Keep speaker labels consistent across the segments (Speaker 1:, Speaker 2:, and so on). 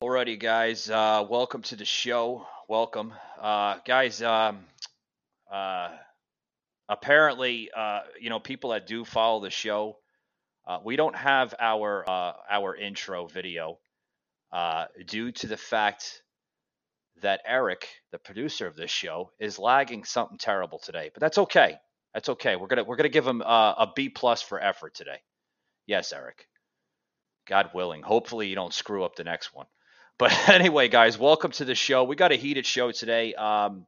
Speaker 1: Alrighty, guys. Uh, welcome to the show. Welcome, uh, guys. Um, uh, apparently, uh, you know, people that do follow the show, uh, we don't have our uh, our intro video due to the fact that Eric, the producer of this show, is lagging something terrible today. But that's okay. That's okay. We're gonna we're gonna give him a B plus for effort today. Yes, Eric. God willing. Hopefully, you don't screw up the next one. But anyway, guys, welcome to the show. We got a heated show today. Um,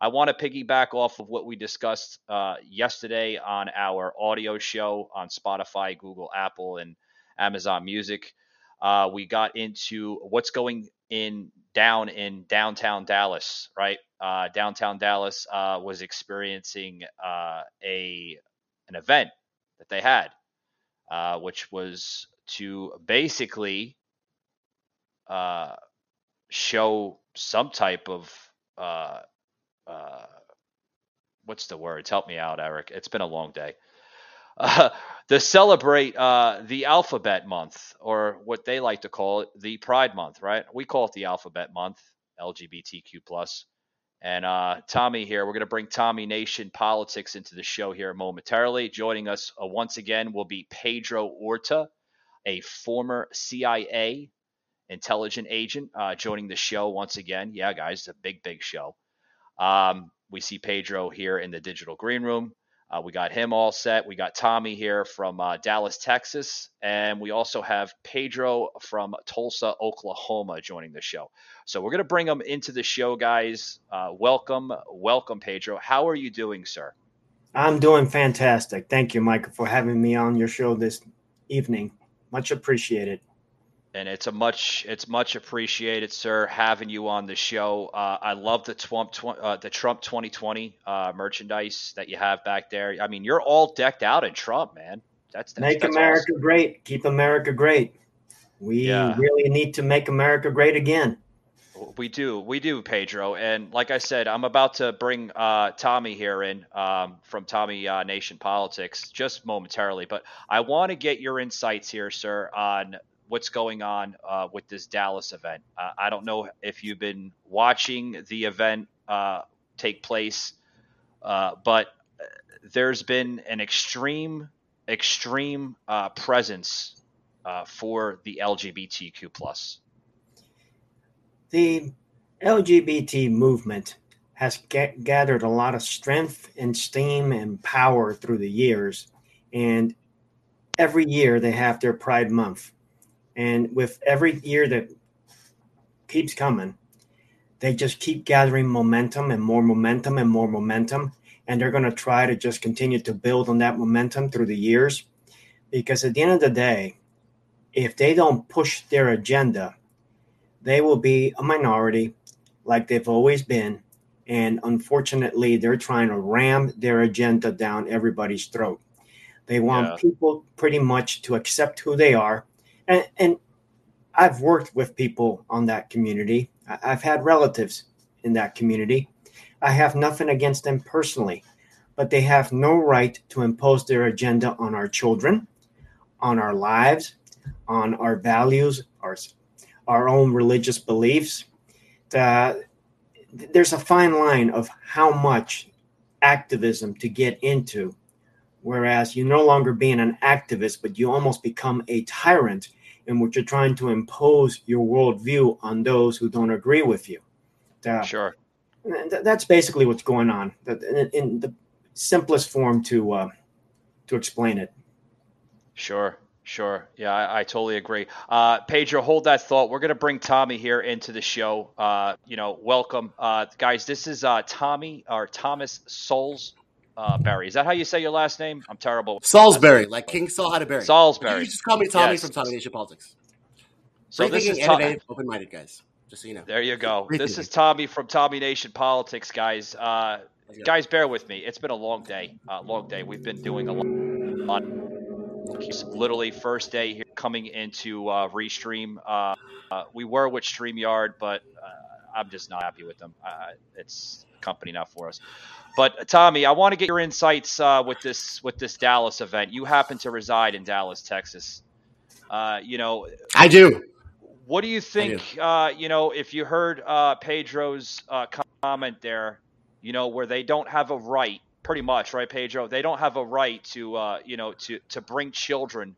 Speaker 1: I want to piggyback off of what we discussed uh, yesterday on our audio show on Spotify, Google, Apple, and Amazon Music. Uh, we got into what's going in down in downtown Dallas, right? Uh, downtown Dallas uh, was experiencing uh, a an event that they had, uh, which was to basically uh, show some type of uh, uh, what's the words? Help me out, Eric. It's been a long day. Uh, to celebrate uh, the Alphabet Month, or what they like to call it, the Pride Month, right? We call it the Alphabet Month, LGBTQ plus. And uh, Tommy here, we're going to bring Tommy Nation Politics into the show here momentarily. Joining us uh, once again will be Pedro Orta, a former CIA intelligent agent, uh, joining the show once again. Yeah, guys, it's a big, big show. Um, we see Pedro here in the digital green room. Uh, we got him all set. We got Tommy here from uh, Dallas, Texas. And we also have Pedro from Tulsa, Oklahoma joining the show. So we're going to bring them into the show, guys. Uh, welcome, welcome, Pedro. How are you doing, sir?
Speaker 2: I'm doing fantastic. Thank you, Michael, for having me on your show this evening. Much appreciated
Speaker 1: and it's a much it's much appreciated, sir, having you on the show. Uh, I love the Trump uh, the Trump 2020 uh, merchandise that you have back there. I mean, you're all decked out in Trump, man. That's, that's
Speaker 2: make
Speaker 1: that's
Speaker 2: America
Speaker 1: awesome.
Speaker 2: great. Keep America great. We yeah. really need to make America great again.
Speaker 1: We do, we do, Pedro. And like I said, I'm about to bring uh, Tommy here in um, from Tommy uh, Nation Politics just momentarily, but I want to get your insights here, sir, on what's going on uh, with this Dallas event. Uh, I don't know if you've been watching the event uh, take place, uh, but there's been an extreme, extreme uh, presence uh, for the LGBTQ plus.
Speaker 2: The LGBT movement has g- gathered a lot of strength and steam and power through the years, and every year they have their Pride Month and with every year that keeps coming, they just keep gathering momentum and more momentum and more momentum. And they're going to try to just continue to build on that momentum through the years. Because at the end of the day, if they don't push their agenda, they will be a minority like they've always been. And unfortunately, they're trying to ram their agenda down everybody's throat. They want yeah. people pretty much to accept who they are and, and I've worked with people on that community. I've had relatives in that community. I have nothing against them personally, but they have no right to impose their agenda on our children, on our lives, on our values, our, our own religious beliefs. The, there's a fine line of how much activism to get into whereas you're no longer being an activist, but you almost become a tyrant in which you're trying to impose your worldview on those who don't agree with you.
Speaker 1: Uh, sure.
Speaker 2: that's basically what's going on in, in the simplest form to uh, to explain it.
Speaker 1: Sure. Sure. Yeah, I, I totally agree. Uh, Pedro, hold that thought. We're going to bring Tommy here into the show. Uh, you know, welcome. Uh, guys, this is uh, Tommy or Thomas Souls uh, Barry. Is that how you say your last name? I'm terrible.
Speaker 3: Saulsberry, like King Saul had a berry.
Speaker 1: Saulsberry.
Speaker 3: You just call me Tommy yes. from Tommy Nation Politics. So this is open-minded guys. Just so you know.
Speaker 1: There you go. this is Tommy from Tommy Nation Politics, guys. Uh, guys, bear with me. It's been a long day. Uh, long day. We've been doing a lot. Literally first day here coming into uh, Restream. Uh, uh, we were with Streamyard, but uh, I'm just not happy with them. Uh, it's company now for us. But Tommy, I want to get your insights uh, with this with this Dallas event. You happen to reside in Dallas, Texas. Uh, you know,
Speaker 3: I do.
Speaker 1: What do you think? Uh, you know, if you heard uh, Pedro's uh, comment there, you know, where they don't have a right, pretty much, right, Pedro? They don't have a right to, uh, you know, to to bring children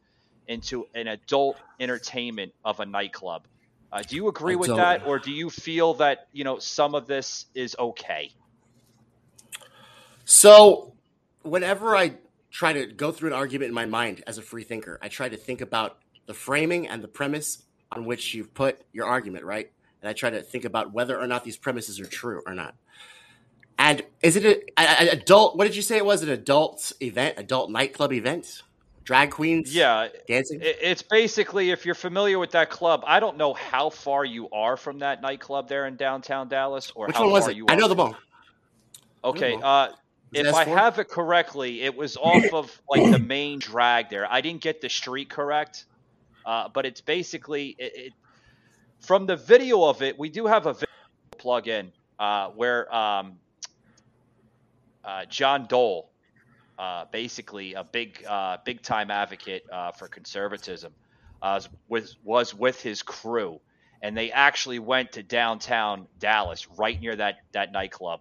Speaker 1: into an adult entertainment of a nightclub. Uh, do you agree I with don't. that, or do you feel that you know some of this is okay?
Speaker 3: So, whenever I try to go through an argument in my mind as a free thinker, I try to think about the framing and the premise on which you've put your argument, right? And I try to think about whether or not these premises are true or not. And is it an adult? What did you say it was? An adult event, adult nightclub event? Drag queens?
Speaker 1: Yeah,
Speaker 3: dancing.
Speaker 1: It's basically if you're familiar with that club. I don't know how far you are from that nightclub there in downtown Dallas, or
Speaker 3: which
Speaker 1: one
Speaker 3: was it? I know the ball.
Speaker 1: Okay, uh, if I have it correctly, it was off of like the main drag there. I didn't get the street correct. Uh, but it's basically it, it, from the video of it. We do have a video plug in uh, where um, uh, John Dole, uh, basically a big uh, big time advocate for conservatism, was was with his crew, and they actually went to downtown Dallas, right near that that nightclub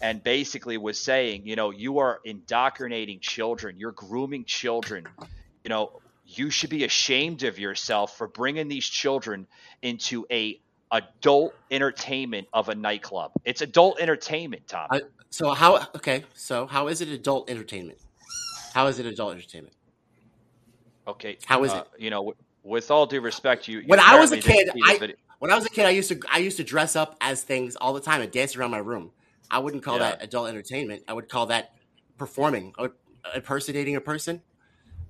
Speaker 1: and basically was saying, you know, you are indoctrinating children, you're grooming children. You know, you should be ashamed of yourself for bringing these children into a adult entertainment of a nightclub. It's adult entertainment, Tom. Uh,
Speaker 3: so how? Okay, so how is it adult entertainment? How is it adult entertainment?
Speaker 1: Okay,
Speaker 3: how is uh, it?
Speaker 1: You know, with all due respect, you. you
Speaker 3: when I was a kid, I, when I was a kid, I used to I used to dress up as things all the time and dance around my room. I wouldn't call yeah. that adult entertainment. I would call that performing, impersonating a person.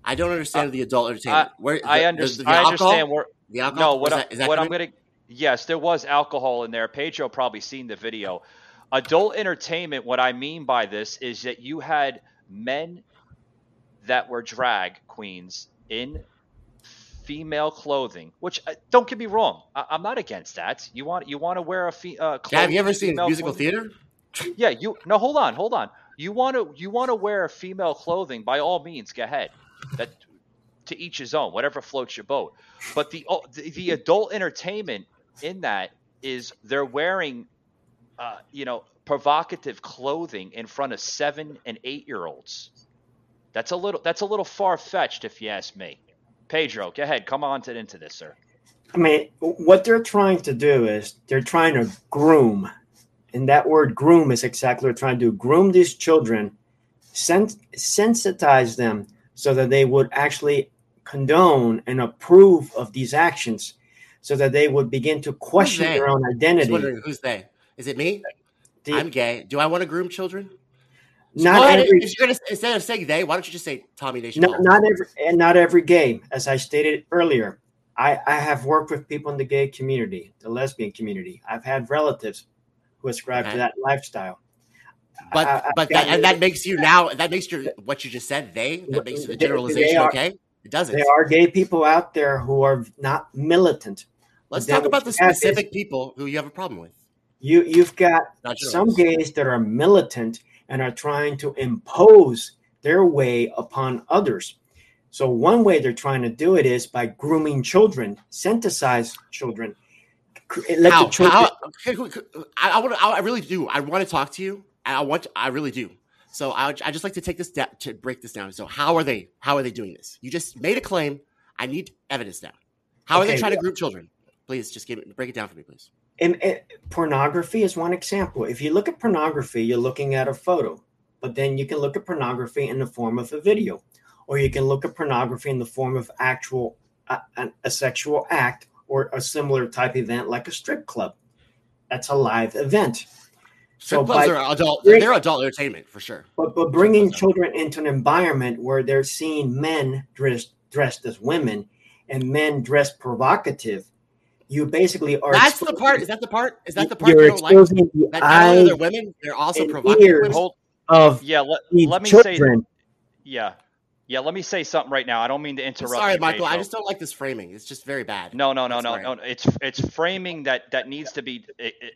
Speaker 3: I don't understand uh, the adult entertainment.
Speaker 1: Where the, I, understand. The, the I understand. Where, the alcohol. No, what, that, what I'm gonna. Yes, there was alcohol in there. Pedro probably seen the video. Adult entertainment. What I mean by this is that you had men that were drag queens in female clothing. Which uh, don't get me wrong, I, am not against that. You want you want to wear a fe- uh,
Speaker 3: Have you ever seen musical clothing?
Speaker 1: theater? Yeah, you. No, hold on, hold on. You want to you want to wear female clothing? By all means, go ahead that to each his own, whatever floats your boat. But the the, the adult entertainment in that is they're wearing, uh, you know, provocative clothing in front of seven and eight year olds. That's a little that's a little far fetched, if you ask me. Pedro, go ahead, come on to into this, sir.
Speaker 2: I mean, what they're trying to do is they're trying to groom, and that word "groom" is exactly what they're trying to do: groom these children, sens- sensitize them so that they would actually condone and approve of these actions so that they would begin to question their own identity.
Speaker 3: who's they? Is it me? The, I'm gay. Do I want to groom children?
Speaker 2: Not every,
Speaker 3: gonna, instead of saying they, why don't you just say Tommy Nation?
Speaker 2: No, not every and not every gay. As I stated earlier, I, I have worked with people in the gay community, the lesbian community. I've had relatives who ascribe okay. to that lifestyle.
Speaker 3: But I, but that, and that makes you now that makes your what you just said they that makes the generalization are, okay. It doesn't.
Speaker 2: There are gay people out there who are not militant.
Speaker 3: Let's talk about the specific is, people who you have a problem with.
Speaker 2: You you've got some gays that are militant and are trying to impose their way upon others. So one way they're trying to do it is by grooming children, synthesize children.
Speaker 3: Let how? children- how? I, I, want I really do. I want to talk to you I want, I really do. So I, I just like to take this step to break this down. So how are they? How are they doing this? You just made a claim. I need evidence now. How okay, are they trying to group children? Please just give it, break it down for me, please.
Speaker 2: And, and pornography is one example. If you look at pornography, you're looking at a photo, but then you can look at pornography in the form of a video, or you can look at pornography in the form of actual a, a sexual act or a similar type event like a strip club. That's a live event.
Speaker 3: So clubs by, are adult. Bring, they're adult entertainment for sure.
Speaker 2: But but bringing children into an environment where they're seeing men dressed dressed as women and men dressed provocative, you basically are.
Speaker 3: That's the part. Is that the part? Is that the part you're you don't exposing like? The that eyes they're women. They're also provocative.
Speaker 2: Hold, of
Speaker 1: yeah. Let, let me children. say. Yeah. Yeah, let me say something right now. I don't mean to interrupt.
Speaker 3: I'm sorry,
Speaker 1: you,
Speaker 3: Michael. I just don't like this framing. It's just very bad.
Speaker 1: No, no, no, no, no. It's it's framing that that needs to be it, it,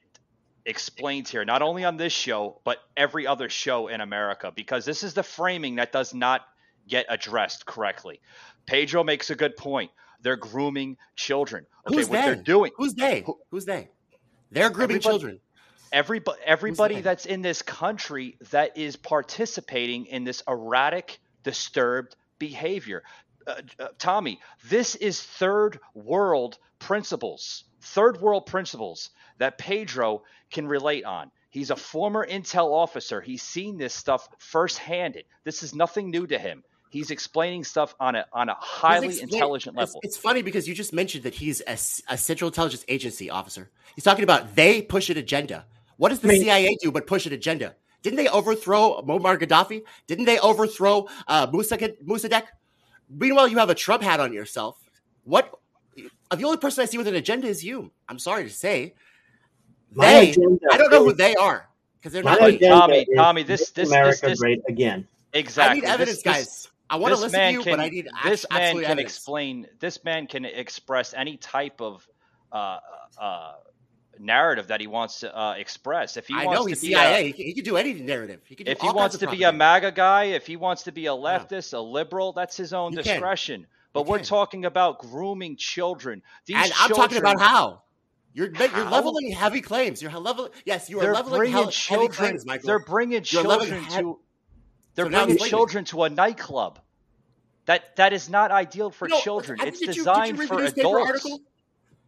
Speaker 1: explains here, not only on this show, but every other show in America, because this is the framing that does not get addressed correctly. Pedro makes a good point. They're grooming children. Okay,
Speaker 3: Who's
Speaker 1: what
Speaker 3: they?
Speaker 1: they're doing.
Speaker 3: Who's they?
Speaker 1: Who-
Speaker 3: Who's they? They're grooming
Speaker 1: Everybody-
Speaker 3: children.
Speaker 1: Everybody, everybody that's in this country that is participating in this erratic, disturbed behavior. Uh, uh, Tommy, this is third world principles, third world principles that Pedro can relate on. He's a former intel officer. He's seen this stuff firsthand. This is nothing new to him. He's explaining stuff on a on a highly
Speaker 3: explain-
Speaker 1: intelligent level.
Speaker 3: It's, funny because you just mentioned that he's a Central Intelligence Agency officer. He's talking about they push an agenda. What does the
Speaker 2: I mean-
Speaker 3: CIA do but push an agenda? Didn't they overthrow Muammar Gaddafi? Didn't they overthrow uh, Mossadegh? Mossadegh? Meanwhile, you have a Trump hat on yourself. What? uh, The only person I see with an agenda is you. I'm sorry to say. They,
Speaker 2: agenda
Speaker 3: I don't know who
Speaker 2: is-
Speaker 3: they are because they're not.
Speaker 1: But Tommy, Tommy, this-
Speaker 2: make
Speaker 1: this-
Speaker 2: America
Speaker 1: this- this-
Speaker 2: great again.
Speaker 1: exactly.
Speaker 3: I need evidence,
Speaker 1: this-
Speaker 3: guys. I want to
Speaker 1: this
Speaker 3: listen
Speaker 1: man
Speaker 3: to you,
Speaker 1: can,
Speaker 3: but I need
Speaker 1: this man can
Speaker 3: evidence.
Speaker 1: explain. This man can express any type of uh, uh, narrative that he wants to uh, express. If he
Speaker 3: I
Speaker 1: wants
Speaker 3: know
Speaker 1: to
Speaker 3: he's
Speaker 1: be
Speaker 3: CIA.
Speaker 1: a,
Speaker 3: he, can, he can do any narrative. He can do
Speaker 1: if he wants to be a. MAGA guy, if he wants to be a leftist, a liberal, that's his own
Speaker 3: You can.
Speaker 1: discretion. But
Speaker 3: You
Speaker 1: we're
Speaker 3: can.
Speaker 1: talking about grooming children. These
Speaker 3: and I'm talking about how you're you're leveling heavy claims. You're level. Yes, you are
Speaker 1: they're
Speaker 3: leveling
Speaker 1: bringing
Speaker 3: hell, heavy
Speaker 1: children.
Speaker 3: claims, Michael.
Speaker 1: They're bringing
Speaker 3: You're
Speaker 1: children to. They're
Speaker 3: So
Speaker 1: bringing children to a nightclub. That that is not ideal for
Speaker 3: You know,
Speaker 1: children.
Speaker 3: I-
Speaker 1: It's
Speaker 3: did you- did you
Speaker 1: designed
Speaker 3: read
Speaker 1: for
Speaker 3: newspaper
Speaker 1: adults.
Speaker 3: article?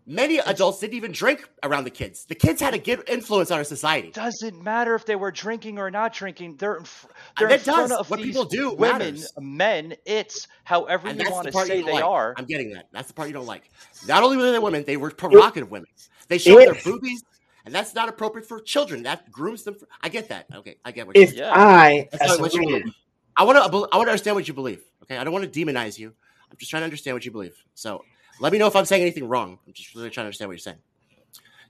Speaker 3: Many adults didn't even drink around the kids. The kids had a good influence on our society.
Speaker 1: Doesn't matter if they were drinking or not drinking. They're in, fr- they're in front
Speaker 3: does.
Speaker 1: of
Speaker 3: What
Speaker 1: these
Speaker 3: people do
Speaker 1: women,
Speaker 3: matters.
Speaker 1: men. It's however
Speaker 3: And
Speaker 1: you want
Speaker 3: the
Speaker 1: to
Speaker 3: part
Speaker 1: say they
Speaker 3: like.
Speaker 1: are.
Speaker 3: I'm getting that. That's the part you don't like. Not only were they women, they were provocative women. They showed their
Speaker 2: If-
Speaker 3: boobies, and that's not appropriate for children. That grooms them. For, I get that. Okay, I get what.
Speaker 2: If
Speaker 3: you're
Speaker 1: Yeah.
Speaker 2: I,
Speaker 3: That's
Speaker 2: as a
Speaker 3: what you
Speaker 2: man,
Speaker 3: believe. I want to. I want to understand what you believe. Okay, I don't want to demonize you. I'm just trying to understand what you believe. So let me know if I'm saying anything wrong. I'm just really trying to understand what you're saying.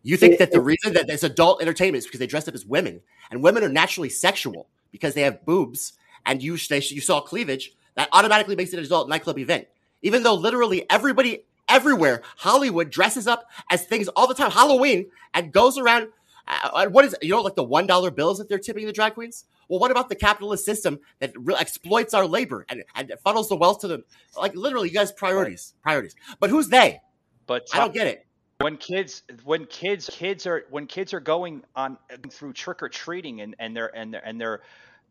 Speaker 3: You think that the reason that it's adult entertainment is because they dressed up as women, and women are naturally sexual because they have boobs, and you you saw cleavage. That automatically makes it an adult nightclub event, even though literally everybody everywhere Hollywood dresses up as things all the time. Halloween and goes around. Uh, uh, what is it? You know, like the one dollar bills that they're tipping the drag queens. Well, what about the capitalist system that re- exploits our labor and, and funnels the wealth to them? Like literally, you guys priorities, priorities. But who's they?
Speaker 1: But
Speaker 3: I don't get it.
Speaker 1: when kids when kids kids are when kids are going on through trick or treating and and they're and they're and they're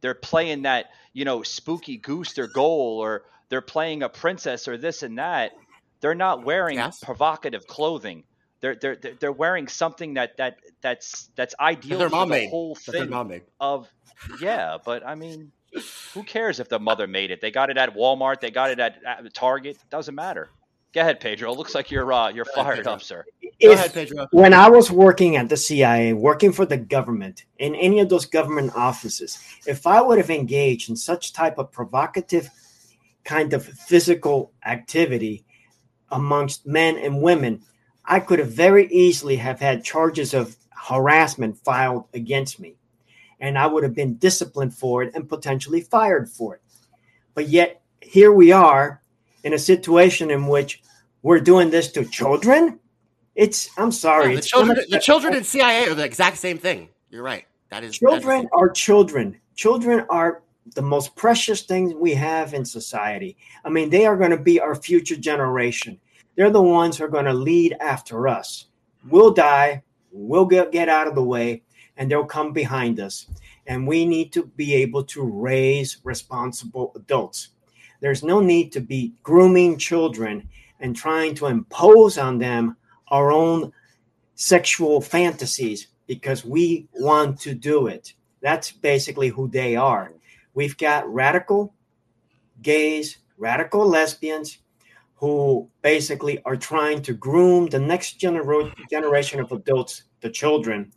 Speaker 1: they're playing that you know spooky goose or goal or they're playing a princess or this and that they're not wearing
Speaker 3: Yes.
Speaker 1: provocative clothing they're they're they're they're wearing something that that that's that's ideal
Speaker 3: their
Speaker 1: for
Speaker 3: mom
Speaker 1: the
Speaker 3: made.
Speaker 1: whole
Speaker 3: That their
Speaker 1: thing
Speaker 3: mom made.
Speaker 1: of yeah but i mean who cares if the mother made it they got it at walmart they got it at, at target doesn't matter go ahead pedro it looks like you're uh you're
Speaker 3: Go
Speaker 1: fired
Speaker 3: Pedro.
Speaker 1: up sir
Speaker 3: Go
Speaker 2: if
Speaker 3: ahead, Pedro.
Speaker 2: when I was working at the CIA, working for the government in any of those government offices, if I would have engaged in such type of provocative kind of physical activity amongst men and women, I could have very easily have had charges of harassment filed against me. And I would have been disciplined for it and potentially fired for it. But yet here we are in a situation in which we're doing this to children. It's I'm sorry.
Speaker 3: Yeah, the children, the children in CIA are the exact same thing. You're right. That is that is-
Speaker 2: Children are children. Children are the most precious things we have in society. I mean, they are going to be our future generation. They're the ones who are going to lead after us. We'll die, we'll get, get out of the way, and they'll come behind us. And we need to be able to raise responsible adults. There's no need to be grooming children and trying to impose on them our own sexual fantasies because we want to do it. That's basically who they are. We've got radical gays, radical lesbians who basically are trying to groom the next genera- generation of adults, the children,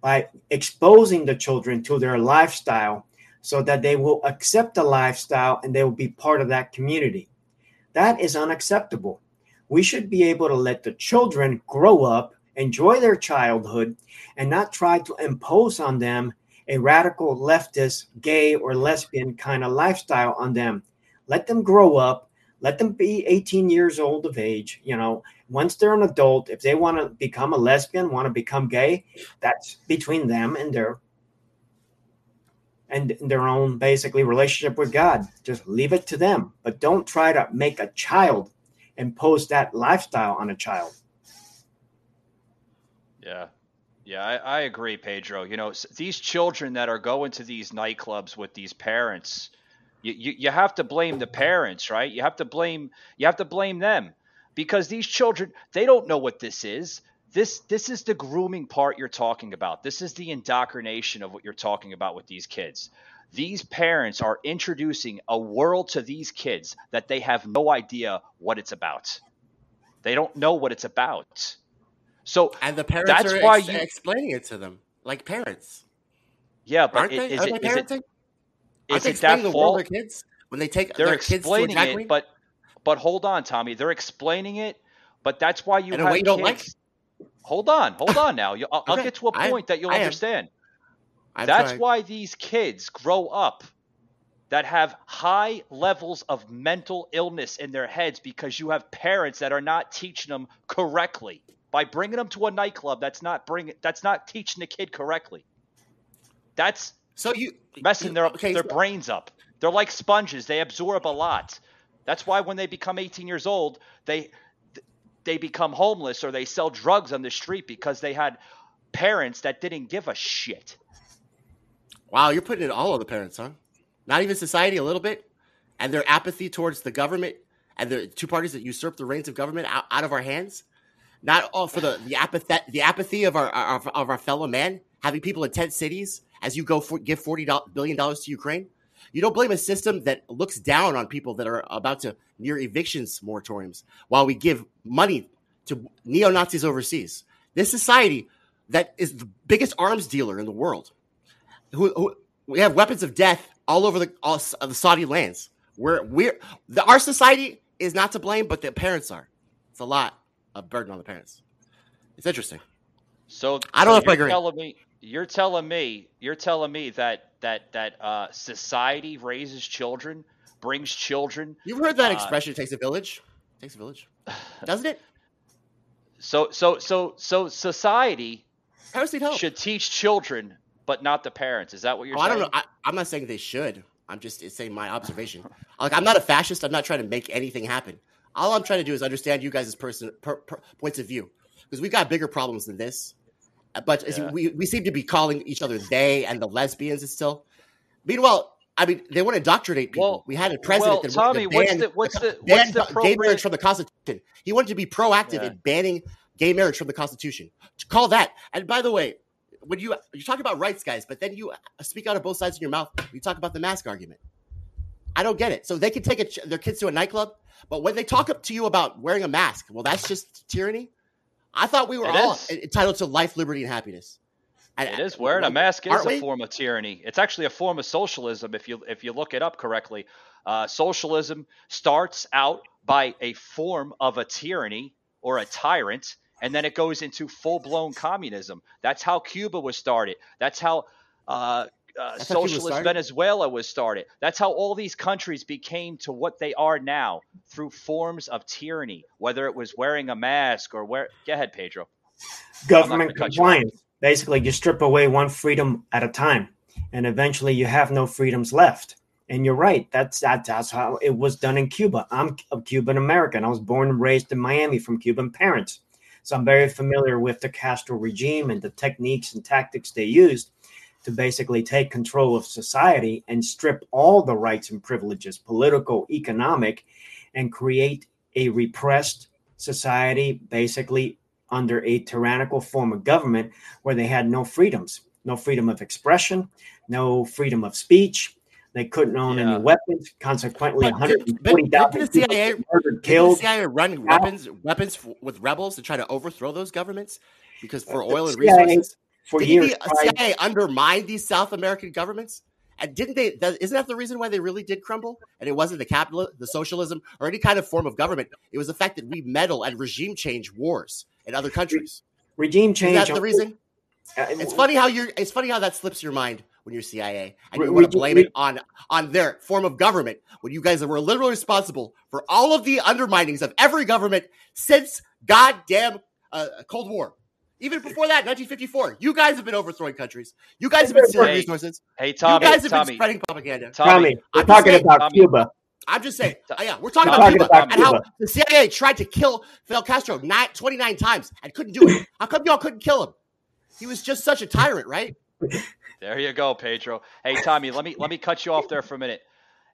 Speaker 2: by exposing the children to their lifestyle so that they will accept the lifestyle and they will be part of that community. That is unacceptable. We should be able to let the children grow up, enjoy their childhood, and not try to impose on them a radical leftist, gay, or lesbian kind of lifestyle on them. Let them grow up. Let them be 18 years old of age. You know, once they're an adult, if they want to become a lesbian, want to become gay, that's between them and their and their own basically relationship with God. Just leave it to them, but don't try to make a child impose that lifestyle on a child.
Speaker 1: Yeah. Yeah, I, I agree, Pedro. You know, these children that are going to these nightclubs with these parents, you, you, you have to blame the parents, right? You have to blame you have to blame them because these children they don't know what this is. This this is the grooming part you're talking about. This is the indoctrination of what you're talking about with these kids. These parents are introducing a world to these kids that they have no idea what it's about. They don't know what it's about. So
Speaker 3: and the parents that's are why ex- you, explaining it to them like parents.
Speaker 1: Yeah, but
Speaker 3: aren't
Speaker 1: it,
Speaker 3: they?
Speaker 1: Is it,
Speaker 3: they
Speaker 1: is it,
Speaker 3: is
Speaker 1: it that
Speaker 3: the
Speaker 1: fault?
Speaker 3: kids when they take
Speaker 1: They're
Speaker 3: their kids to a
Speaker 1: explaining it,
Speaker 3: queen?
Speaker 1: but but hold on, Tommy. They're explaining it, but that's why you
Speaker 3: In a
Speaker 1: have
Speaker 3: you don't like?
Speaker 1: Hold on, hold on. Now I'll, I'll get to a point that you'll
Speaker 3: I
Speaker 1: understand. That's
Speaker 3: trying.
Speaker 1: why these kids grow up that have high levels of mental illness in their heads because you have parents that are not teaching them correctly. By bringing them to a nightclub, that's not bring that's not teaching the kid correctly. That's
Speaker 3: So you
Speaker 1: messing
Speaker 3: you-
Speaker 1: their
Speaker 3: okay,
Speaker 1: their
Speaker 3: so-
Speaker 1: brains up. They're like sponges; they absorb a lot. That's why when they become 18 years old, they they become homeless or they sell drugs on the street because they had parents that didn't give a shit.
Speaker 3: Wow, you're putting it all on the parents, huh? Not even society a little bit, and their apathy towards the government and the two parties that usurp the reins of government out, out of our hands. Not all for the the apathy the apathy of our, our of our fellow man, having people in tent cities as you go for, give forty billion dollars to Ukraine. You don't blame a system that looks down on people that are about to near evictions moratoriums while we give money to neo Nazis overseas. This society that is the biggest arms dealer in the world who, who we have weapons of death all over the all, the Saudi lands. We're we're the, our society is not to blame, but the parents are. It's a lot of burden on the parents. It's interesting.
Speaker 1: So
Speaker 3: I don't
Speaker 1: so
Speaker 3: know if I agree.
Speaker 1: Me, you're telling me, you're telling me that that that uh, society raises children, brings children.
Speaker 3: You've heard that
Speaker 1: Uh,
Speaker 3: expression? It takes a village. It takes a village, doesn't it?
Speaker 1: So so so so society
Speaker 3: Parents need help.
Speaker 1: should teach children, but not the parents. Is that what you're
Speaker 3: Oh, I
Speaker 1: saying?
Speaker 3: don't know. I, I'm not saying they should. I'm just saying my observation. Like I'm not a fascist. I'm not trying to make anything happen. All I'm trying to do is understand you guys' person per, per, points of view because we've got bigger problems than this. But
Speaker 1: Yeah.
Speaker 3: we we seem to be calling each other they and the lesbians is still. Meanwhile, I mean they want to indoctrinate people.
Speaker 1: Well-
Speaker 3: we had a president
Speaker 1: well,
Speaker 3: that
Speaker 1: Tommy,
Speaker 3: wanted to
Speaker 1: what's the- what's the- what's the
Speaker 3: gay marriage from the Constitution. He wanted to be proactive
Speaker 1: Yeah.
Speaker 3: in banning gay marriage from the Constitution. To call that. And by the way, when you you talk about rights, guys, but then you speak out of both sides of your mouth. You talk about the mask argument. I don't get it. So they can take a, their kids to a nightclub, but when they talk up to you about wearing a mask, well, that's just tyranny. I thought we were
Speaker 1: It
Speaker 3: all
Speaker 1: is.
Speaker 3: entitled to life, liberty, and happiness. And,
Speaker 1: It is wearing a mask is a
Speaker 3: we?
Speaker 1: form of tyranny. It's actually a form of socialism if you if you look it up correctly. Uh, socialism starts out by a form of a tyranny or a tyrant, and then it goes into full blown communism. That's how Cuba was started. That's how. Uh, uh,
Speaker 3: That's how Cuba
Speaker 1: socialist
Speaker 3: started?
Speaker 1: Venezuela was started. That's how all these countries became to what they are now through forms of tyranny, whether it was wearing a mask or wear. Go ahead, Pedro.
Speaker 2: government
Speaker 1: gonna you
Speaker 2: compliance. Basically, you strip away one freedom at a time, and eventually you have no freedoms left. And you're right. That's that, that's how it was done in Cuba. I'm a Cuban American. I was born and raised in Miami from Cuban parents, so I'm very familiar with the Castro regime and the techniques and tactics they used to basically take control of society and strip all the rights and privileges, political, economic, and create a repressed society, basically under a tyrannical form of government where they had no freedoms, no freedom of expression, no freedom of speech. They couldn't own
Speaker 1: Yeah.
Speaker 2: any weapons. Consequently,
Speaker 3: but
Speaker 2: 140,000
Speaker 3: the
Speaker 2: people
Speaker 3: CIA
Speaker 2: murdered,
Speaker 3: Didn't the
Speaker 2: killed.
Speaker 3: CIA run weapons weapons with rebels to try to overthrow those governments because for oil and
Speaker 2: CIA
Speaker 3: resources.
Speaker 2: For
Speaker 3: didn't
Speaker 2: years.
Speaker 3: the
Speaker 2: tried-
Speaker 3: CIA undermine these South American governments? And didn't they? That, isn't that the reason why they really did crumble? And it wasn't the capital, the socialism, or any kind of form of government. It was the fact that we meddle and regime change wars in other countries.
Speaker 2: regime
Speaker 3: Is
Speaker 2: change.
Speaker 3: that the reason?
Speaker 2: uh,
Speaker 3: It's funny how you're. It's funny how that slips your mind when you're CIA and you want to blame it on on their form of government when you guys were literally responsible for all of the underminings of every government since goddamn uh, Cold War. Even before that, 1954. You guys have been overthrowing countries. You guys have been stealing
Speaker 1: Hey,
Speaker 3: resources.
Speaker 1: Hey, Tommy.
Speaker 3: you guys have
Speaker 1: Tommy.
Speaker 3: been spreading propaganda.
Speaker 2: Tommy, we're
Speaker 3: I'm just
Speaker 2: talking
Speaker 3: saying,
Speaker 2: about
Speaker 1: Tommy.
Speaker 2: Cuba.
Speaker 3: I'm just saying. uh, yeah, we're talking about
Speaker 1: talking
Speaker 3: Cuba
Speaker 2: about
Speaker 3: and how the CIA tried to kill Fidel Castro nine, 29 times and couldn't do it. How come y'all couldn't kill him? He was just such a tyrant, right?
Speaker 1: There you go, Pedro. Hey, Tommy, let me let me cut you off there for a minute.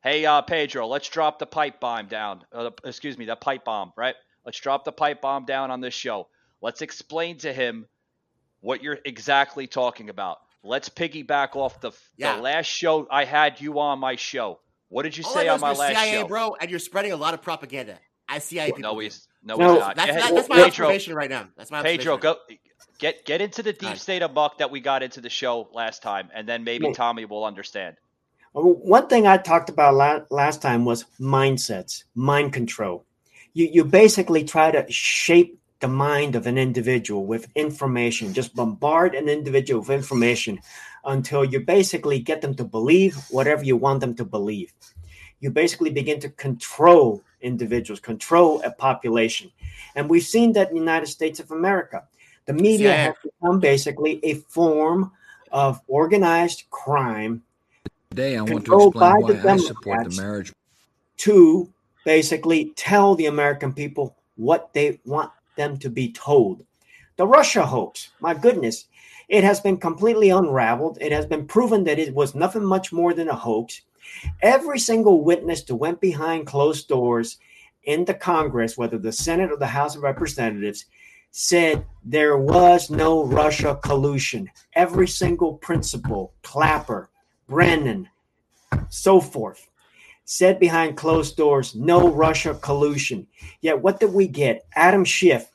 Speaker 1: Hey, uh, Pedro, let's drop the pipe bomb down. Uh, excuse me, the pipe bomb, right? Let's drop the pipe bomb down on this show. Let's explain to him what you're exactly talking about. Let's piggyback off the,
Speaker 3: Yeah.
Speaker 1: the last show I had you on my show. What did you
Speaker 3: All I
Speaker 1: say
Speaker 3: know
Speaker 1: on my last
Speaker 3: CIA,
Speaker 1: show?
Speaker 3: bro, and you're spreading a lot of propaganda as CIA people.
Speaker 1: No,
Speaker 3: do.
Speaker 1: he's no,
Speaker 2: No.
Speaker 1: he's not.
Speaker 3: That's,
Speaker 1: Go
Speaker 3: that, that's my
Speaker 2: Pedro.
Speaker 3: observation right now. That's my
Speaker 1: Pedro, go get get into the deep
Speaker 3: Alright.
Speaker 1: state of muck that we got into the show last time, and then maybe
Speaker 2: Yeah.
Speaker 1: Tommy will understand.
Speaker 2: Uh, one thing I talked about la- last time was mindsets, mind control. You you basically try to shape the mind of an individual with information, just bombard an individual with information until you basically get them to believe whatever you want them to believe. You basically begin to control individuals, control a population. And we've seen that in the United States of America. The media
Speaker 3: CIA.
Speaker 2: has become basically a form of organized crime
Speaker 4: Today, I want to explain why I support the marriage
Speaker 2: to basically tell the American people what they want them to be told. The Russia hoax, my goodness, it has been completely unraveled. It has been proven that it was nothing much more than a hoax. Every single witness that went behind closed doors in the Congress, whether the Senate or the House of Representatives, said there was no Russia collusion. Every single principal, Clapper, Brennan, so forth, said behind closed doors, no Russia collusion. Yet what did we get? Adam Schiff,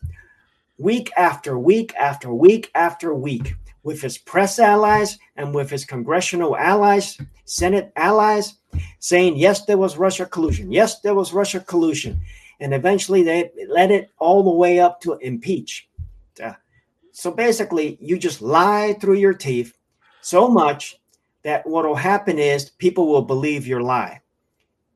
Speaker 2: week after week after week after week, with his press allies and with his congressional allies, Senate allies, saying, yes, there was Russia collusion. Yes, there was Russia collusion. And eventually they led it all the way up to impeach. Uh, So basically, you just lie through your teeth so much that what will happen is people will believe your lie.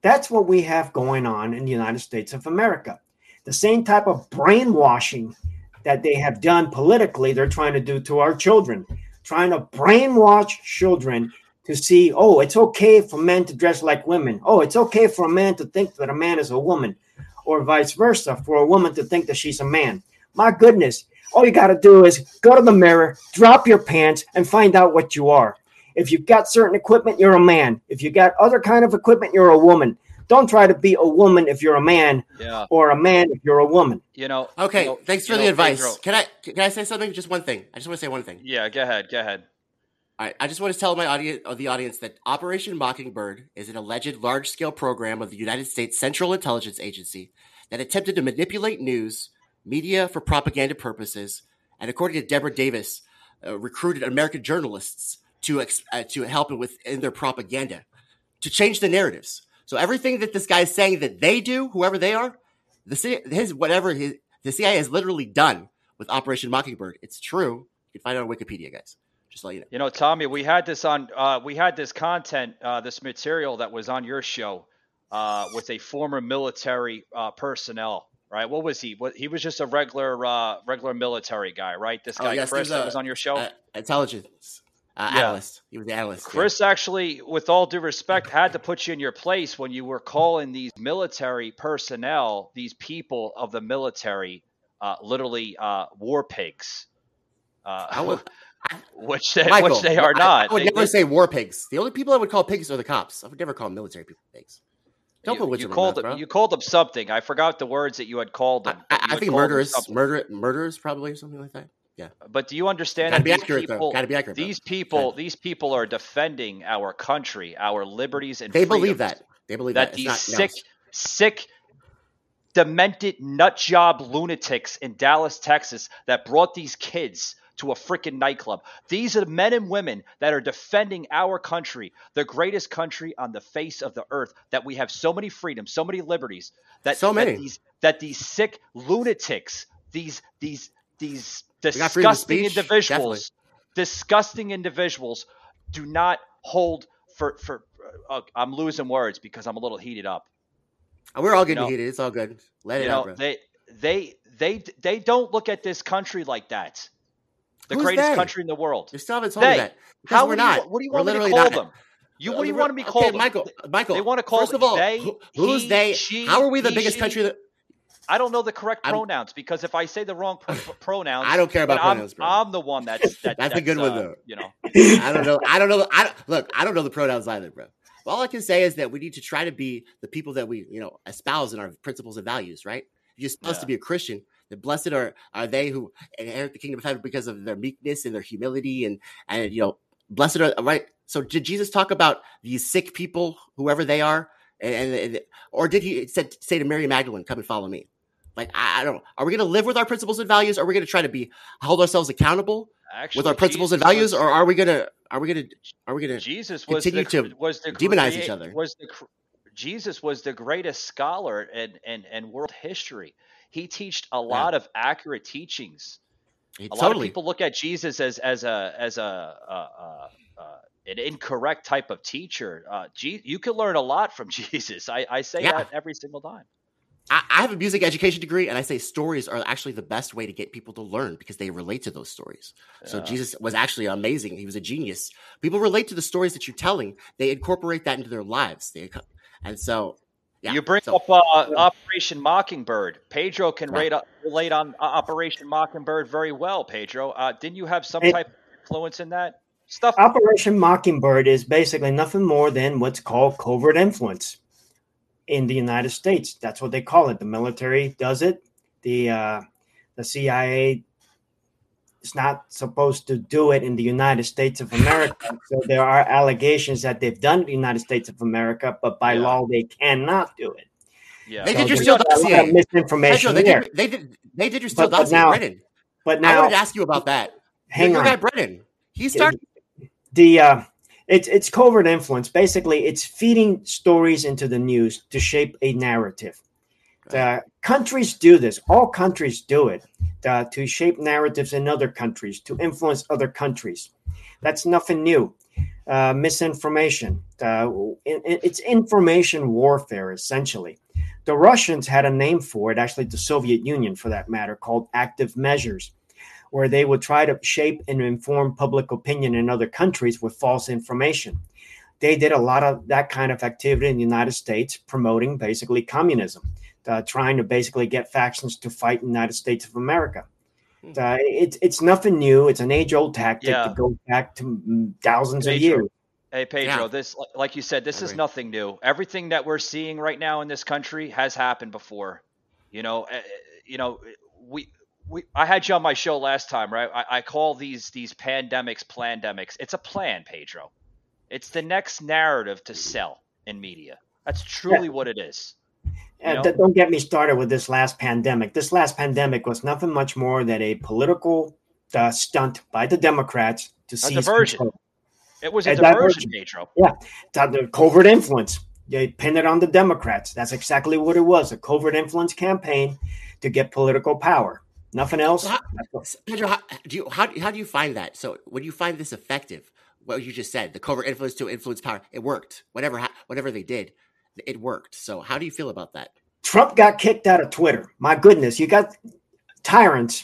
Speaker 2: That's what we have going on in the United States of America. The same type of brainwashing that they have done politically, they're trying to do to our children, trying to brainwash children to see, oh, it's okay for men to dress like women. Oh, it's okay for a man to think that a man is a woman, or vice versa, for a woman to think that she's a man. My goodness, all you got to do is go to the mirror, drop your pants, and find out what you are. If you've got certain equipment, you're a man. If you've got other kind of equipment, you're a woman. Don't try to be a woman if you're a man,
Speaker 1: Yeah,
Speaker 2: or a man if you're a woman.
Speaker 1: you know.
Speaker 3: Okay,
Speaker 1: you know-
Speaker 3: thanks for the
Speaker 1: know,
Speaker 3: advice.
Speaker 1: Pedro-
Speaker 3: Can I can I say something? Just one thing. I just want to say one thing.
Speaker 1: yeah, go ahead, go ahead.
Speaker 3: All right, I just want to tell my audience, or the audience, that Operation Mockingbird is an alleged large-scale program of the United States Central Intelligence Agency that attempted to manipulate news, media for propaganda purposes, and according to Deborah Davis, uh, recruited American journalists to uh, to help with in their propaganda to change the narratives. So everything that this guy is saying that they do, whoever they are, the C- his whatever his the CIA has literally done with Operation Mockingbird. It's true. You can find it on Wikipedia, guys. Just let you know.
Speaker 1: You know, Tommy, we had this on. Uh, we had this content, uh, this material that was on your show uh, with a former military uh, personnel. Right? What was he? What he was just a regular, uh, regular military guy, right? This
Speaker 3: Oh,
Speaker 1: guy
Speaker 3: yes,
Speaker 1: Chris
Speaker 3: there's
Speaker 1: that was on your show.
Speaker 3: Uh, intelligence uh,
Speaker 1: Yeah.
Speaker 3: analyst. He was the analyst. yeah.
Speaker 1: Chris actually, with all due respect, had to put you in your place when you were calling these military personnel, these people of the military, uh, literally uh, war pigs.
Speaker 3: I
Speaker 1: Uh,
Speaker 3: would,
Speaker 1: which they,
Speaker 3: Michael,
Speaker 1: which they are
Speaker 3: I-
Speaker 1: not.
Speaker 3: I would
Speaker 1: They-
Speaker 3: never
Speaker 1: they-
Speaker 3: say war pigs. The only people I would call pigs are the cops. I would never call military people pigs. Don't
Speaker 1: you,
Speaker 3: put words
Speaker 1: you called
Speaker 3: mouth,
Speaker 1: them. You called them something. I forgot the words that you had called them.
Speaker 3: I, I think murderers, murder, murderers, probably or something like that.
Speaker 1: But do you understand
Speaker 3: Gotta
Speaker 1: that
Speaker 3: be
Speaker 1: these
Speaker 3: accurate, though.
Speaker 1: people,
Speaker 3: Gotta be accurate,
Speaker 1: these people, these people are defending our country, our liberties and
Speaker 3: They believe that. They believe
Speaker 1: that
Speaker 3: that.
Speaker 1: these
Speaker 3: not
Speaker 1: sick,
Speaker 3: nouns.
Speaker 1: sick, demented nut job lunatics in Dallas, Texas, that brought these kids to a freaking nightclub. These are the men and women that are defending our country, the greatest country on the face of the earth, that we have so many freedoms, so many liberties. That
Speaker 3: So many.
Speaker 1: That these, that these sick lunatics, these these these
Speaker 3: got freedom of
Speaker 1: disgusting individuals, disgusting individuals, do not hold for for. Uh, I'm losing words because I'm a little heated up
Speaker 3: We're all getting
Speaker 1: know-
Speaker 3: heated. It's all good. Let
Speaker 1: you
Speaker 3: it
Speaker 1: know
Speaker 3: out, bro.
Speaker 1: they they they they don't look at this country like that the
Speaker 3: Who's
Speaker 1: greatest
Speaker 3: they?
Speaker 1: country in the world.
Speaker 3: You still haven't told me
Speaker 1: They.
Speaker 3: that.
Speaker 1: How
Speaker 3: we're
Speaker 1: would you-
Speaker 3: not.
Speaker 1: what do you
Speaker 3: We're
Speaker 1: want me to call
Speaker 3: not.
Speaker 1: them? You what
Speaker 3: Uh,
Speaker 1: do you want to
Speaker 3: okay,
Speaker 1: call them?
Speaker 3: Michael, Michael.
Speaker 1: They wanna call
Speaker 3: First of all,
Speaker 1: they,
Speaker 3: who's
Speaker 1: he,
Speaker 3: they?
Speaker 1: she,
Speaker 3: How are we the
Speaker 1: he,
Speaker 3: biggest
Speaker 1: she.
Speaker 3: country that
Speaker 1: I don't know the correct
Speaker 3: I'm-
Speaker 1: pronouns because if I say the wrong pro- pronouns,
Speaker 3: I don't care about
Speaker 1: I'm,
Speaker 3: pronouns, bro.
Speaker 1: I'm the one that's that,
Speaker 3: That's a good
Speaker 1: uh,
Speaker 3: one, though.
Speaker 1: You know,
Speaker 3: I don't know. I don't know. I don't, look. I don't know the pronouns either, bro. All I can say is that we need to try to be the people that we, you know, espouse in our principles and values. Right? If you're supposed
Speaker 1: Yeah.
Speaker 3: to be a Christian, then blessed are are they who inherit the kingdom of heaven because of their meekness and their humility, and and you know, blessed are right. So did Jesus talk about these sick people, whoever they are, and, and, and- or did he said say to Mary Magdalene, "Come and follow me"? Like I, I don't. Are we going to live with our principles and values? Are we going to try to be hold ourselves accountable
Speaker 1: actually,
Speaker 3: with our principles and values,
Speaker 1: was-
Speaker 3: or are we going to are we going to are we going to
Speaker 1: Jesus was the,
Speaker 3: continue to
Speaker 1: was the
Speaker 3: demonize
Speaker 1: crea-
Speaker 3: each other.
Speaker 1: Was the Jesus was the greatest scholar in, in, in world history. He taught a lot of accurate teachings. A lot of people look at Jesus as as a as a, a, a, a an incorrect type of teacher. Uh, you can learn a lot from Jesus. I, I say
Speaker 3: Yeah.
Speaker 1: that every single time.
Speaker 3: I, I have a music education degree, and I say stories are actually the best way to get people to learn because they relate to those stories. So Jesus was actually amazing. He was a genius. People relate to the stories that you're telling. They incorporate that into their lives. They, and so, yeah.
Speaker 1: you bring
Speaker 3: so,
Speaker 1: up uh, Operation Mockingbird. Pedro can
Speaker 3: Right.
Speaker 1: rate relate on uh, Operation Mockingbird very well. Pedro, uh, didn't you have some
Speaker 2: It-
Speaker 1: type of influence in that stuff?
Speaker 2: Operation Mockingbird is basically nothing more than what's called covert influence in the United States. That's what they call it. The military does it. The uh, the CIA is not supposed to do it in the United States of America. so there are allegations that they've done it in the United States of America, but by
Speaker 1: Yeah.
Speaker 2: law they cannot do it.
Speaker 1: yeah,
Speaker 3: They
Speaker 2: So
Speaker 3: did your
Speaker 2: there's
Speaker 3: Steele
Speaker 2: a lot of
Speaker 3: dossier.
Speaker 2: misinformation
Speaker 3: Pedro, they
Speaker 2: there.
Speaker 3: did, they did. They did your Steele
Speaker 2: But- but
Speaker 3: dossier,
Speaker 2: now-
Speaker 3: Brennan.
Speaker 2: But
Speaker 3: I
Speaker 2: now,
Speaker 3: wanted to ask you about that.
Speaker 2: hang
Speaker 3: your
Speaker 2: on.
Speaker 3: guy Brennan. He started.
Speaker 2: the uh, it's it's covert influence. Basically, it's feeding stories into the news to shape a narrative. The countries do this. All countries do it uh, to shape narratives in other countries, to influence other countries. That's nothing new. Uh, misinformation. Uh, it- it- it's information warfare, essentially. The Russians had a name for it, actually, the Soviet Union, for that matter, called active measures where they would try to shape and inform public opinion in other countries with false information. They did a lot of that kind of activity in the United States, promoting basically communism, uh, trying to basically get factions to fight in the United States of America.
Speaker 3: Hmm.
Speaker 2: Uh, it's it's nothing new. It's an age old tactic
Speaker 1: Yeah.
Speaker 2: that goes back to mm, thousands of years.
Speaker 1: Hey Pedro,
Speaker 3: Yeah.
Speaker 1: this like you said, this is nothing new. Everything that we're seeing right now in this country has happened before. You know, eh, eh, you know, we we I had you on my show last time, right? I, I call these these pandemics plandemics. It's a plan, Pedro. It's the next narrative to sell in media. That's truly what it is.
Speaker 2: Uh,
Speaker 1: know?
Speaker 2: th- don't get me started with this last pandemic. This last pandemic was nothing much more than a political uh, stunt by the Democrats to
Speaker 1: A
Speaker 2: seize
Speaker 1: diversion.
Speaker 2: control.
Speaker 1: It was a
Speaker 2: A
Speaker 1: diversion,
Speaker 2: diversion.
Speaker 1: Pedro.
Speaker 2: That the covert influence. They pinned it on the Democrats. That's exactly what it was a covert influence campaign to get political power. Nothing else.
Speaker 3: So how- Pedro, how do you how, how do you find that? So when you find this effective, what you just said, the covert influence to influence power, it worked. Whatever whatever they did, it worked. So how do you feel about that?
Speaker 2: Trump got kicked out of Twitter. My goodness, you got tyrants,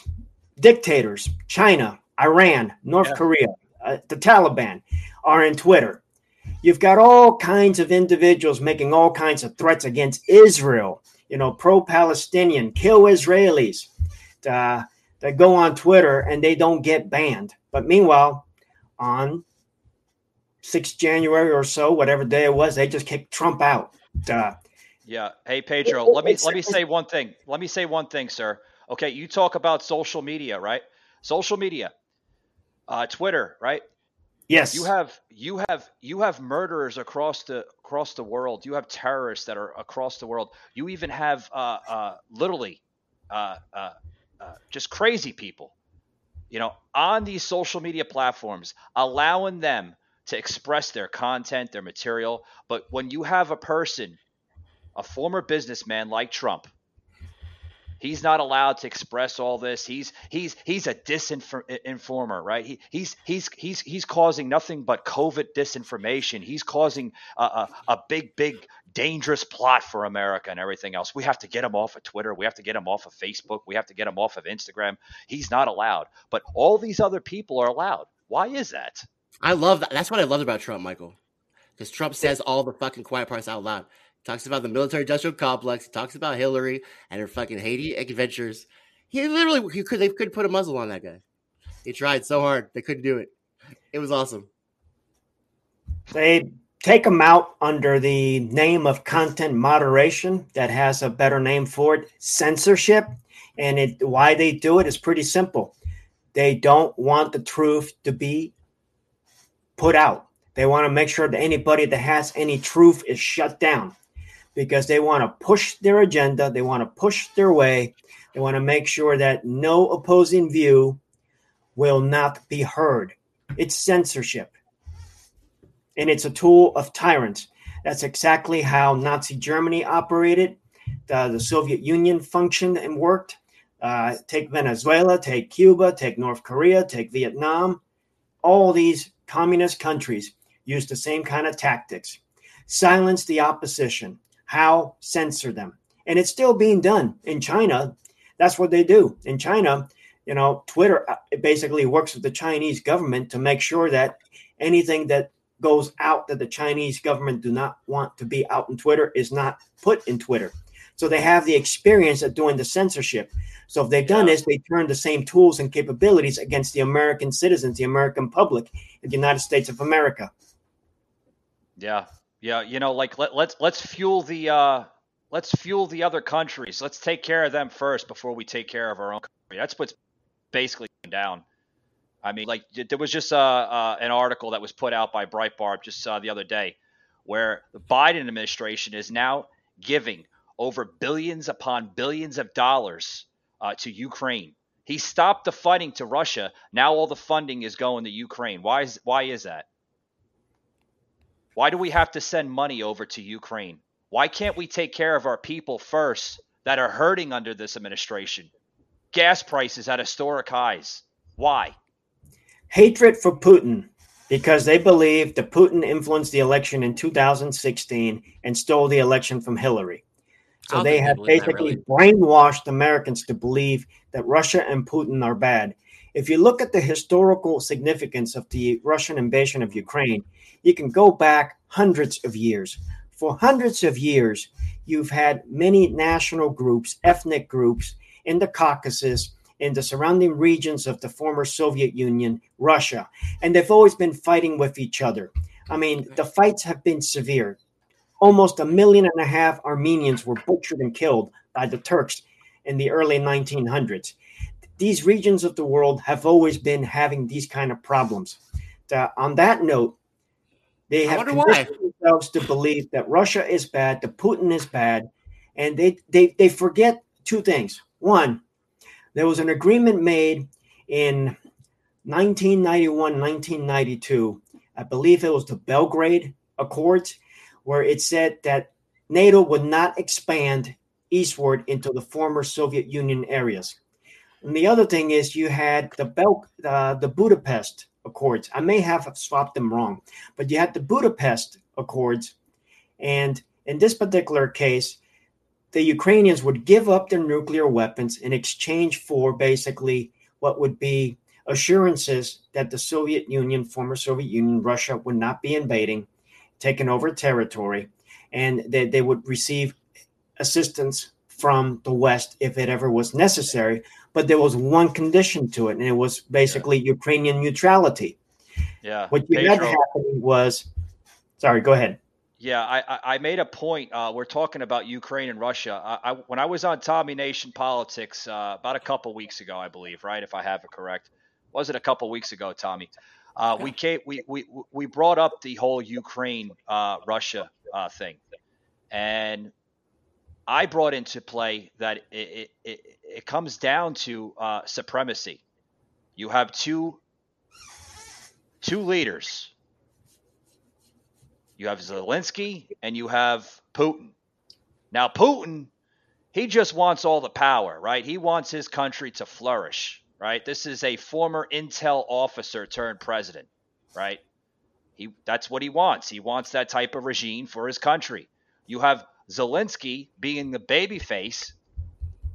Speaker 2: dictators, China, Iran, North
Speaker 1: Yeah.
Speaker 2: Korea, uh, the Taliban are in Twitter. You've got all kinds of individuals making all kinds of threats against Israel, you know, pro Palestinian, kill Israelis. Uh, that go on Twitter and they don't get banned. But meanwhile, on 6th January or so, whatever day it was, they just kicked Trump out. Uh,
Speaker 1: Yeah. Hey Pedro,
Speaker 2: It-
Speaker 1: let me let me say one thing. Let me say one thing, sir. Okay, you talk about social media, right? Social media, uh, Twitter, right?
Speaker 2: yes.
Speaker 1: You have you have you have murderers across the across the world. You have terrorists that are across the world. You even have uh, uh, literally uh, uh, uh, just crazy people, you know, on these social media platforms, allowing them to express their content, their material. But when you have a person, a former businessman like Trump, he's not allowed to express all this. He's he's he's a disinformer, right? He, he's he's he's he's causing nothing but COVID disinformation. He's causing a, a, a big big dangerous plot for America and everything else. We have to get him off of Twitter. We have to get him off of Facebook. We have to get him off of Instagram. He's not allowed. But all these other people are allowed. Why is that?
Speaker 3: I love that. That's what I love about Trump, Michael. Because Trump says all the fucking quiet parts out loud. He talks about the military industrial complex. He talks about Hillary and her fucking Haiti adventures. He literally he could they could put a muzzle on that guy. He tried so hard. They couldn't do it. It was awesome.
Speaker 2: They take them out under the name of content moderation that has a better name for it censorship. And it why they do it is pretty simple. They don't want the truth to be put out. They want to make sure that anybody that has any truth is shut down because they want to push their agenda they want to push their way. They want to make sure that no opposing view will not be heard. It's censorship and it's a tool of tyrants. That's exactly how Nazi Germany operated. The, the Soviet Union functioned and worked. Uh, take Venezuela, take Cuba, take North Korea, take Vietnam. All these communist countries use the same kind of tactics. Silence the opposition. How? Censor them. And it's still being done in China. That's what they do. In China, you know, Twitter uh, basically works with the Chinese government to make sure that anything that goes out that the Chinese government do not want to be out in Twitter is not put in Twitter. So they have the experience of doing the censorship. So if they've done this, they turn the same tools and capabilities against the American citizens, the American public the United States of America.
Speaker 1: Yeah. Yeah, you know, like let, let's let's fuel the uh let's fuel the other countries. Let's take care of them first before we take care of our own country. That's what's basically down. I mean, like there was just uh, uh, an article that was put out by Breitbart just uh, the other day, where the Biden administration is now giving over billions upon billions of dollars uh, to Ukraine. He stopped the funding to Russia. Now all the funding is going to Ukraine. Why is why is that? Why do we have to send money over to Ukraine? Why can't we take care of our people first that are hurting under this administration? Gas prices at historic highs. Why?
Speaker 2: Hatred for Putin because they believe that Putin influenced the election in 2016 and stole the election from Hillary. So they have basically really. brainwashed Americans to believe that Russia and Putin are bad. If you look at the historical significance of the Russian invasion of Ukraine, you can go back hundreds of years. For hundreds of years, you've had many national groups, ethnic groups in the Caucasus in the surrounding regions of the former Soviet Union, Russia, and they've always been fighting with each other. I mean, the fights have been severe. Almost a million and a half Armenians were butchered and killed by the Turks in the early 1900s. These regions of the world have always been having these kind of problems. Uh, on that note, they have conditioned themselves to believe that Russia is bad, that Putin is bad, and they, they, they forget two things. One, there was an agreement made in 1991, 1992. I believe it was the Belgrade Accords, where it said that NATO would not expand eastward into the former Soviet Union areas. And the other thing is you had the Bel- uh, the Budapest Accords. I may have swapped them wrong, but you had the Budapest Accords, and in this particular case, the Ukrainians would give up their nuclear weapons in exchange for basically what would be assurances that the Soviet Union, former Soviet Union, Russia would not be invading, taking over territory, and that they would receive assistance from the West if it ever was necessary. But there was one condition to it, and it was basically yeah. Ukrainian neutrality.
Speaker 1: Yeah.
Speaker 2: What you Pedro. had happening was, sorry, go ahead.
Speaker 1: Yeah, I, I made a point. Uh, we're talking about Ukraine and Russia. I, I, when I was on Tommy Nation Politics uh, about a couple weeks ago, I believe, right? If I have it correct, was it a couple weeks ago, Tommy? Uh, we came, we, we we brought up the whole Ukraine uh, Russia uh, thing, and I brought into play that it it, it comes down to uh, supremacy. You have two two leaders you have Zelensky and you have Putin. Now, Putin, he just wants all the power, right? He wants his country to flourish, right? This is a former intel officer turned president, right? He that's what he wants. He wants that type of regime for his country. You have Zelensky being the baby face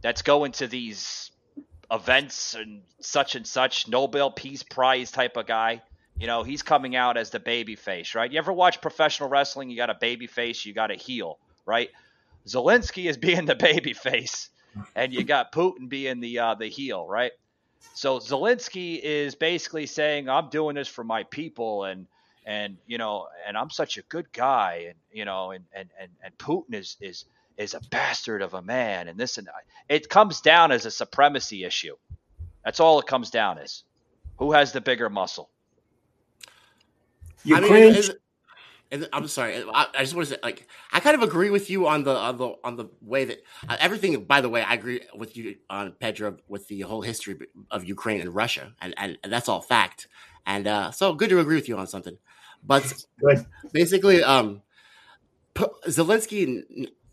Speaker 1: that's going to these events and such and such Nobel Peace Prize type of guy. You know, he's coming out as the baby face, right? You ever watch professional wrestling? You got a baby face, you got a heel, right? Zelensky is being the baby face, and you got Putin being the uh, the heel, right? So Zelensky is basically saying, "I'm doing this for my people," and and you know, and I'm such a good guy, and you know, and and and, and Putin is is is a bastard of a man, and this and that. it comes down as a supremacy issue. That's all it comes down as. Who has the bigger muscle?
Speaker 2: Ukraine.
Speaker 3: I mean, I'm sorry. I, I, just want to say, like, I kind of agree with you on the on the on the way that uh, everything. By the way, I agree with you on Pedro with the whole history of Ukraine and Russia, and and, and that's all fact. And uh, so good to agree with you on something. But
Speaker 2: Good.
Speaker 3: basically, um, Zelensky,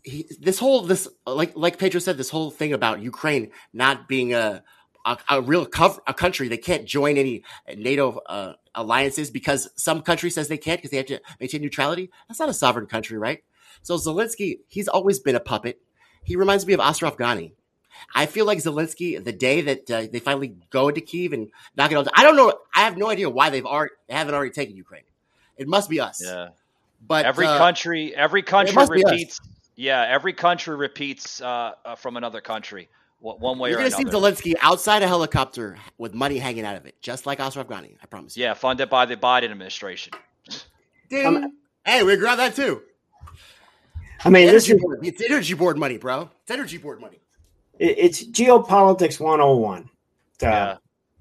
Speaker 3: he, this whole this like like Pedro said, this whole thing about Ukraine not being a a, a real cover, a country they can't join any NATO uh, alliances because some country says they can't because they have to maintain neutrality. That's not a sovereign country, right? So Zelensky, he's always been a puppet. He reminds me of Ashraf Ghani. I feel like Zelensky, the day that uh, they finally go into Kiev and knock it out, I don't know. I have no idea why they've already they haven't already taken Ukraine. It must be us.
Speaker 1: Yeah.
Speaker 3: But
Speaker 1: every
Speaker 3: uh,
Speaker 1: country, every country
Speaker 3: must be us.
Speaker 1: repeats. Yeah, every country repeats uh, uh, from another country, one one way
Speaker 3: you're
Speaker 1: or
Speaker 3: going to see. Zelensky outside a helicopter with money hanging out of it, just like Ashraf Ghani. I promise you.
Speaker 1: yeah, funded by the Biden administration.
Speaker 3: Ding.
Speaker 2: Um,
Speaker 3: hey, we grab that too.
Speaker 2: I mean, this is
Speaker 3: board. It's energy board money, bro. It's energy board money.
Speaker 2: it- it's geopolitics 101. Uh,
Speaker 1: Yeah.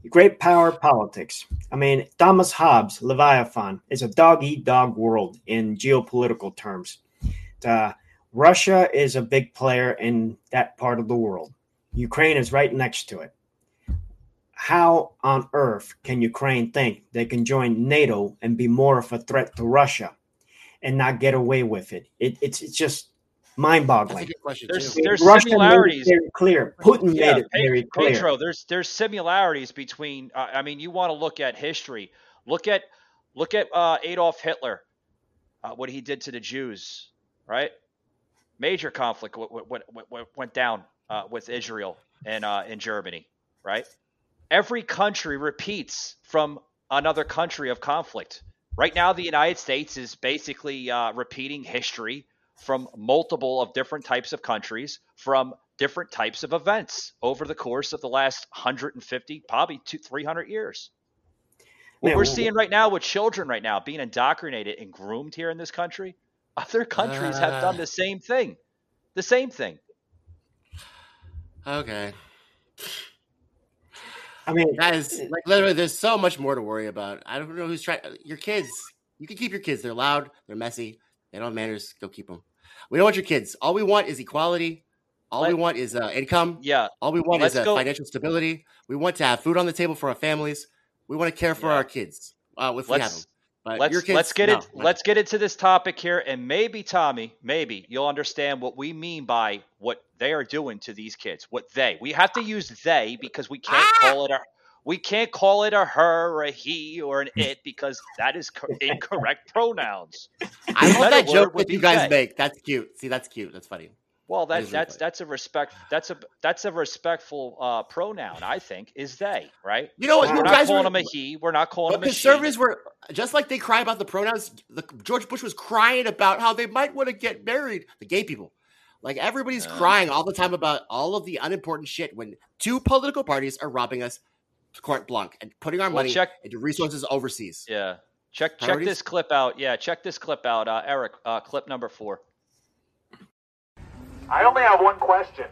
Speaker 2: Great power politics. I mean, Thomas Hobbes, Leviathan, is a dog eat dog world in geopolitical terms. Uh, Russia is a big player in that part of the world. Ukraine is right next to it. How on earth can Ukraine think they can join NATO and be more of a threat to Russia and not get away with it? it it's, it's just mind
Speaker 3: That's a
Speaker 2: boggling.
Speaker 3: good question
Speaker 1: There's- there's
Speaker 2: Russia made it
Speaker 1: similarities.
Speaker 2: very clear. Putin
Speaker 1: Yeah,
Speaker 2: made it
Speaker 1: Pe-
Speaker 2: very clear.
Speaker 1: Pedro, there's there's similarities between. Uh, I mean, you want to look at history. Look at look at uh, Adolf Hitler, uh, what he did to the Jews, right? Major conflict what, what, what, what went down uh, with Israel and uh, in Germany, right? Every country repeats from another country of conflict. Right now, the United States is basically uh, repeating history from multiple of different types of countries from different types of events over the course of the last 150 probably two 300 years what we're seeing right now with children right now being indoctrinated and groomed here in this country other countries have done
Speaker 3: Uh.
Speaker 1: the same thing the same thing
Speaker 3: Okay,
Speaker 2: I mean,
Speaker 3: guys, like literally, there's so much more to worry about. I don't know who's trying. Your kids, you can keep your kids. They're loud. They're messy. They don't have manners. Go keep them. We don't want your kids. All we want is equality. All we want is uh, income.
Speaker 1: yeah
Speaker 3: All we want
Speaker 1: Let's
Speaker 3: is uh, financial stability. We want to have food on the table for our families. We want to care for
Speaker 1: Yeah.
Speaker 3: our kids. Uh, if we have them. But
Speaker 1: let's
Speaker 3: your kids,
Speaker 1: let's get
Speaker 3: no.
Speaker 1: it let's get into this topic here and maybe tommy maybe you'll understand what we mean by what they are doing to these kids what they we have to use they because we can't
Speaker 3: Ah!
Speaker 1: call it a we can't call it a her or a he or an it because that is co- incorrect pronouns
Speaker 3: I love that joke
Speaker 1: would
Speaker 3: that you guys
Speaker 1: they.
Speaker 3: make. That's cute. See, that's cute. That's funny.
Speaker 1: Well
Speaker 3: That
Speaker 1: that,
Speaker 3: is really
Speaker 1: that's that's a respect that's a that's a respectful uh, pronoun i think is they right
Speaker 3: You know what?
Speaker 1: we're
Speaker 3: You
Speaker 1: not
Speaker 3: guys
Speaker 1: calling
Speaker 3: were,
Speaker 1: them a he we're not calling them a she
Speaker 3: conservatives were just like they cry about the pronouns. The, George Bush was crying about how they might want to get married. The gay people, like everybody's
Speaker 1: Yeah.
Speaker 3: crying all the time about all of the unimportant shit when two political parties are robbing us, carte blanc, and putting our
Speaker 1: Well,
Speaker 3: money
Speaker 1: check-
Speaker 3: into resources overseas.
Speaker 1: yeah check check this clip out yeah check this clip out uh, eric uh, clip number four
Speaker 4: I only have one question.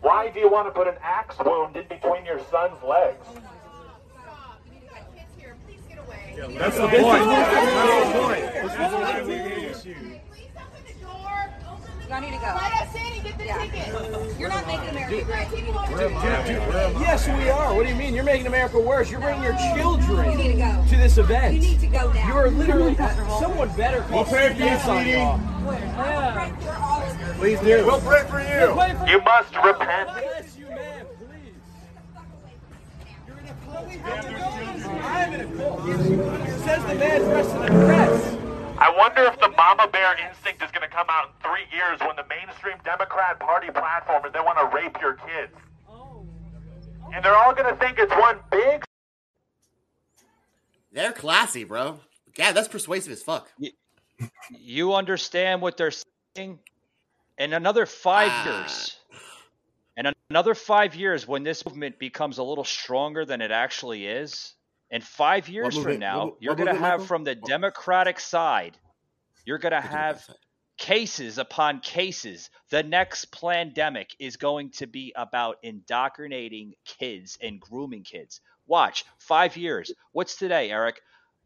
Speaker 4: Why do you want to put an axe wound in between your son's legs?
Speaker 5: That's the point. That's the point.
Speaker 6: You all need to go.
Speaker 7: Let us in and get the
Speaker 6: Yeah.
Speaker 7: ticket.
Speaker 6: You're not making America great. You
Speaker 5: Yes, we are. What do you mean? You're making America worse. You're bringing your children
Speaker 6: You need to go.
Speaker 5: to this event.
Speaker 6: You need to go now.
Speaker 5: You are literally someone better call CPS on you.
Speaker 6: Right for all of you.
Speaker 5: Please do.
Speaker 4: We'll pray for you.
Speaker 5: Pray for-
Speaker 4: You must repent.
Speaker 5: Bless you, man. Please. You're in a cult. I'm in a cult. Says the man dressed in a dress.
Speaker 4: I wonder if the mama bear instinct is going to come out in three years when the mainstream Democrat Party platform is they want to rape your kids. And they're all going to think it's one big
Speaker 3: They're classy, bro. Yeah, that's persuasive as fuck.
Speaker 1: You understand what they're saying? In another five
Speaker 3: Ah.
Speaker 1: years, in another five years, when this movement becomes a little stronger than it actually is, in five years from now,
Speaker 3: What-
Speaker 1: you're going to have
Speaker 3: Michael?
Speaker 1: from the Democratic side, you're going to have cases upon cases. The next pandemic is going to be about indoctrinating kids and grooming kids. Watch, five years. What's today, Eric?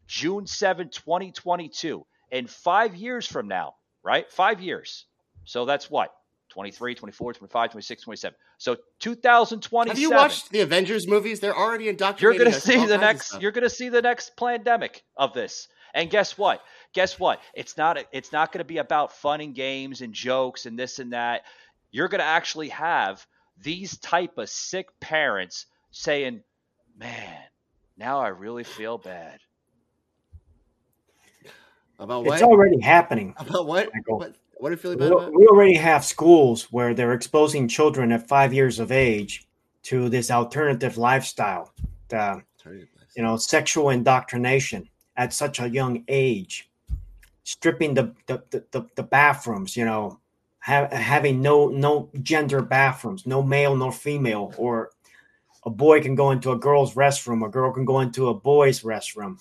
Speaker 1: June 7, 2022. In five years from now, right? Five years. So that's what? 23, 24, 25, 26, 27. So 2027.
Speaker 3: Have you watched the Avengers movies? They're already
Speaker 1: You're going to see the next you're going to see the next pandemic of this. And guess what? Guess what? It's not it's not going to be about fun and games and jokes and this and that. You're going to actually have these type of sick parents saying, "Man, now I really feel bad."
Speaker 3: About what?
Speaker 2: It's already happening.
Speaker 3: About what?
Speaker 2: Michael.
Speaker 3: What? What do you feel
Speaker 2: We,
Speaker 3: about it?
Speaker 2: we already have schools where they're exposing children at five years of age to this alternative lifestyle, the, you know, sexual indoctrination at such a young age, stripping the the, the, the, the bathrooms, you know, ha- having no no gender bathrooms, no male, no female, or a boy can go into a girl's restroom, a girl can go into a boy's restroom.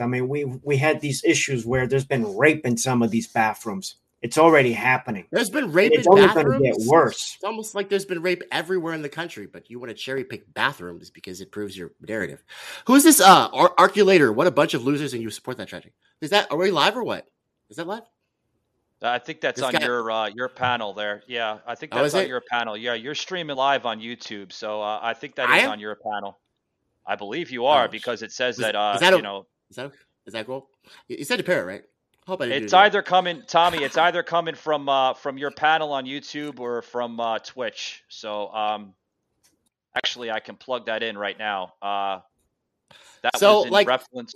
Speaker 2: I mean, we we had these issues where there's been rape in some of these bathrooms. It's already happening.
Speaker 3: There's been rape
Speaker 2: It's
Speaker 3: in
Speaker 2: only
Speaker 3: bathrooms.
Speaker 2: going to get worse.
Speaker 3: It's almost like there's been rape everywhere in the country, but you want to cherry pick bathrooms because it proves your narrative. Who's this uh Ar- Arculator? What a bunch of losers, and you support that tragedy. Is that are we live or what? Is that live?
Speaker 1: I think that's
Speaker 3: This
Speaker 1: on
Speaker 3: guy-
Speaker 1: your uh, your panel there. Yeah, I think
Speaker 3: Oh,
Speaker 1: that's
Speaker 3: is
Speaker 1: on
Speaker 3: it?
Speaker 1: your panel. Yeah, you're streaming live on YouTube, so uh, I think that
Speaker 3: I
Speaker 1: is
Speaker 3: am?
Speaker 1: on your panel. I believe you are
Speaker 3: Oh,
Speaker 1: because it says
Speaker 3: is-
Speaker 1: that uh,
Speaker 3: is that a-
Speaker 1: you know
Speaker 3: Is that is that cool? You you said to pair, right? Hope I didn't
Speaker 1: it's either coming, Tommy. It's either coming from uh, from your panel on YouTube or from uh, Twitch. So um, actually, I can plug that in right now. Uh, that
Speaker 3: So,
Speaker 1: was in
Speaker 3: like-
Speaker 1: reference.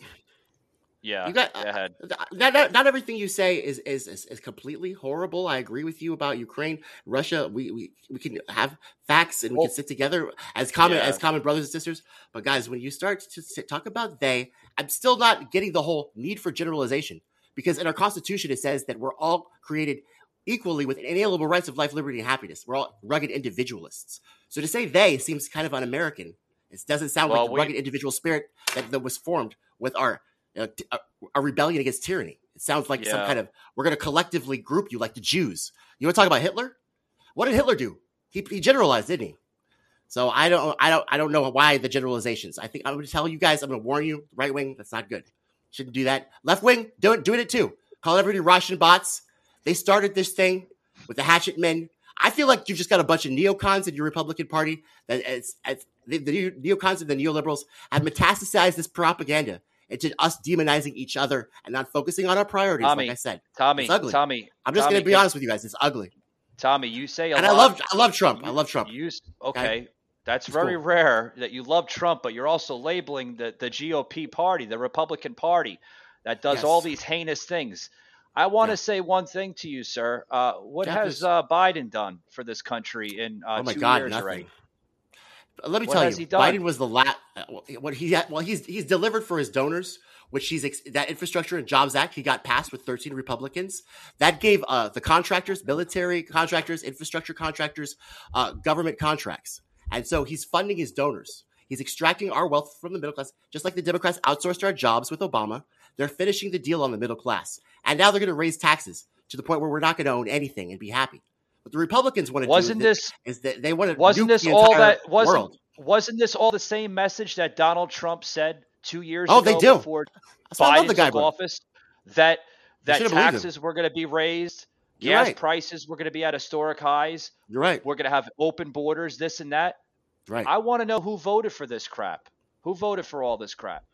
Speaker 1: Yeah,
Speaker 3: You got-
Speaker 1: go ahead.
Speaker 3: not, not, not everything you say is, is is is completely horrible. I agree with you about Ukraine, Russia. We we, we can have facts and we can sit together as common
Speaker 1: Yeah.
Speaker 3: as common brothers and sisters. But guys, when you start to sit, talk about they, I'm still not getting the whole need for generalization because in our Constitution it says that we're all created equally with inalienable rights of life, liberty, and happiness. We're all rugged individualists. So to say they seems kind of un-American. It doesn't sound
Speaker 1: Well,
Speaker 3: like the
Speaker 1: we-
Speaker 3: rugged individual spirit that, that was formed with our uh, t- a, a rebellion against tyranny. It sounds like some kind of we're going to collectively group you like the Jews. You want to talk about Hitler? What did Hitler do? He, he generalized, didn't he? So I don't I don't I don't know why the generalizations. I think I'm going to tell you guys. I'm going to warn you. Right wing, that's not good. Shouldn't do that. Left wing, doing doing it too. Call everybody Russian bots. They started this thing with the hatchet men. I feel like you've just got a bunch of neocons in your Republican Party that it's, it's the, the neocons and the neoliberals have metastasized this propaganda into us demonizing each other and not focusing on our priorities.
Speaker 1: Tommy,
Speaker 3: like I said,
Speaker 1: Tommy,
Speaker 3: It's ugly.
Speaker 1: Tommy.
Speaker 3: I'm just
Speaker 1: Tommy,
Speaker 3: going to be honest with you guys. It's ugly,
Speaker 1: Tommy, you say a
Speaker 3: and
Speaker 1: lot.
Speaker 3: I love I love Trump. I love Trump.
Speaker 1: You, s- okay. That's
Speaker 3: He's
Speaker 1: very
Speaker 3: cool.
Speaker 1: rare that you love Trump, but you're also labeling the, the GOP party, the Republican Party, that does all these heinous things. I want to
Speaker 3: Yeah.
Speaker 1: say one thing to you, sir. Uh, what
Speaker 3: Yeah,
Speaker 1: has uh, Biden done for this country in uh,
Speaker 3: oh my
Speaker 1: two
Speaker 3: God,
Speaker 1: years
Speaker 3: nothing.
Speaker 1: already?
Speaker 3: Let me
Speaker 1: What
Speaker 3: tell you? Biden was the last. What he had, well, he's he's delivered for his donors, which he's ex- that Infrastructure and Jobs Act. He got passed with 13 Republicans. That gave uh, the contractors, military contractors, infrastructure contractors, uh, government contracts, and so he's funding his donors. He's extracting our wealth from the middle class, just like the Democrats outsourced our jobs with Obama. They're finishing the deal on the middle class, and now they're going to raise taxes to the point where we're not going to own anything and be happy. What the Republicans want to
Speaker 1: Wasn't
Speaker 3: do
Speaker 1: this
Speaker 3: is that they want to
Speaker 1: wasn't this all that wasn't
Speaker 3: world.
Speaker 1: wasn't this all the same message that Donald Trump said two years
Speaker 3: Oh,
Speaker 1: ago
Speaker 3: they do.
Speaker 1: before
Speaker 3: That's why I love
Speaker 1: Biden
Speaker 3: the guy,
Speaker 1: took
Speaker 3: bro.
Speaker 1: office? That that
Speaker 3: should've believed him.
Speaker 1: taxes were going to be raised, gas
Speaker 3: right.
Speaker 1: prices were going to be at historic highs.
Speaker 3: You're right.
Speaker 1: We're going to have open borders, this and that.
Speaker 3: Right.
Speaker 1: I want to know who voted for this crap. Who voted for all this crap?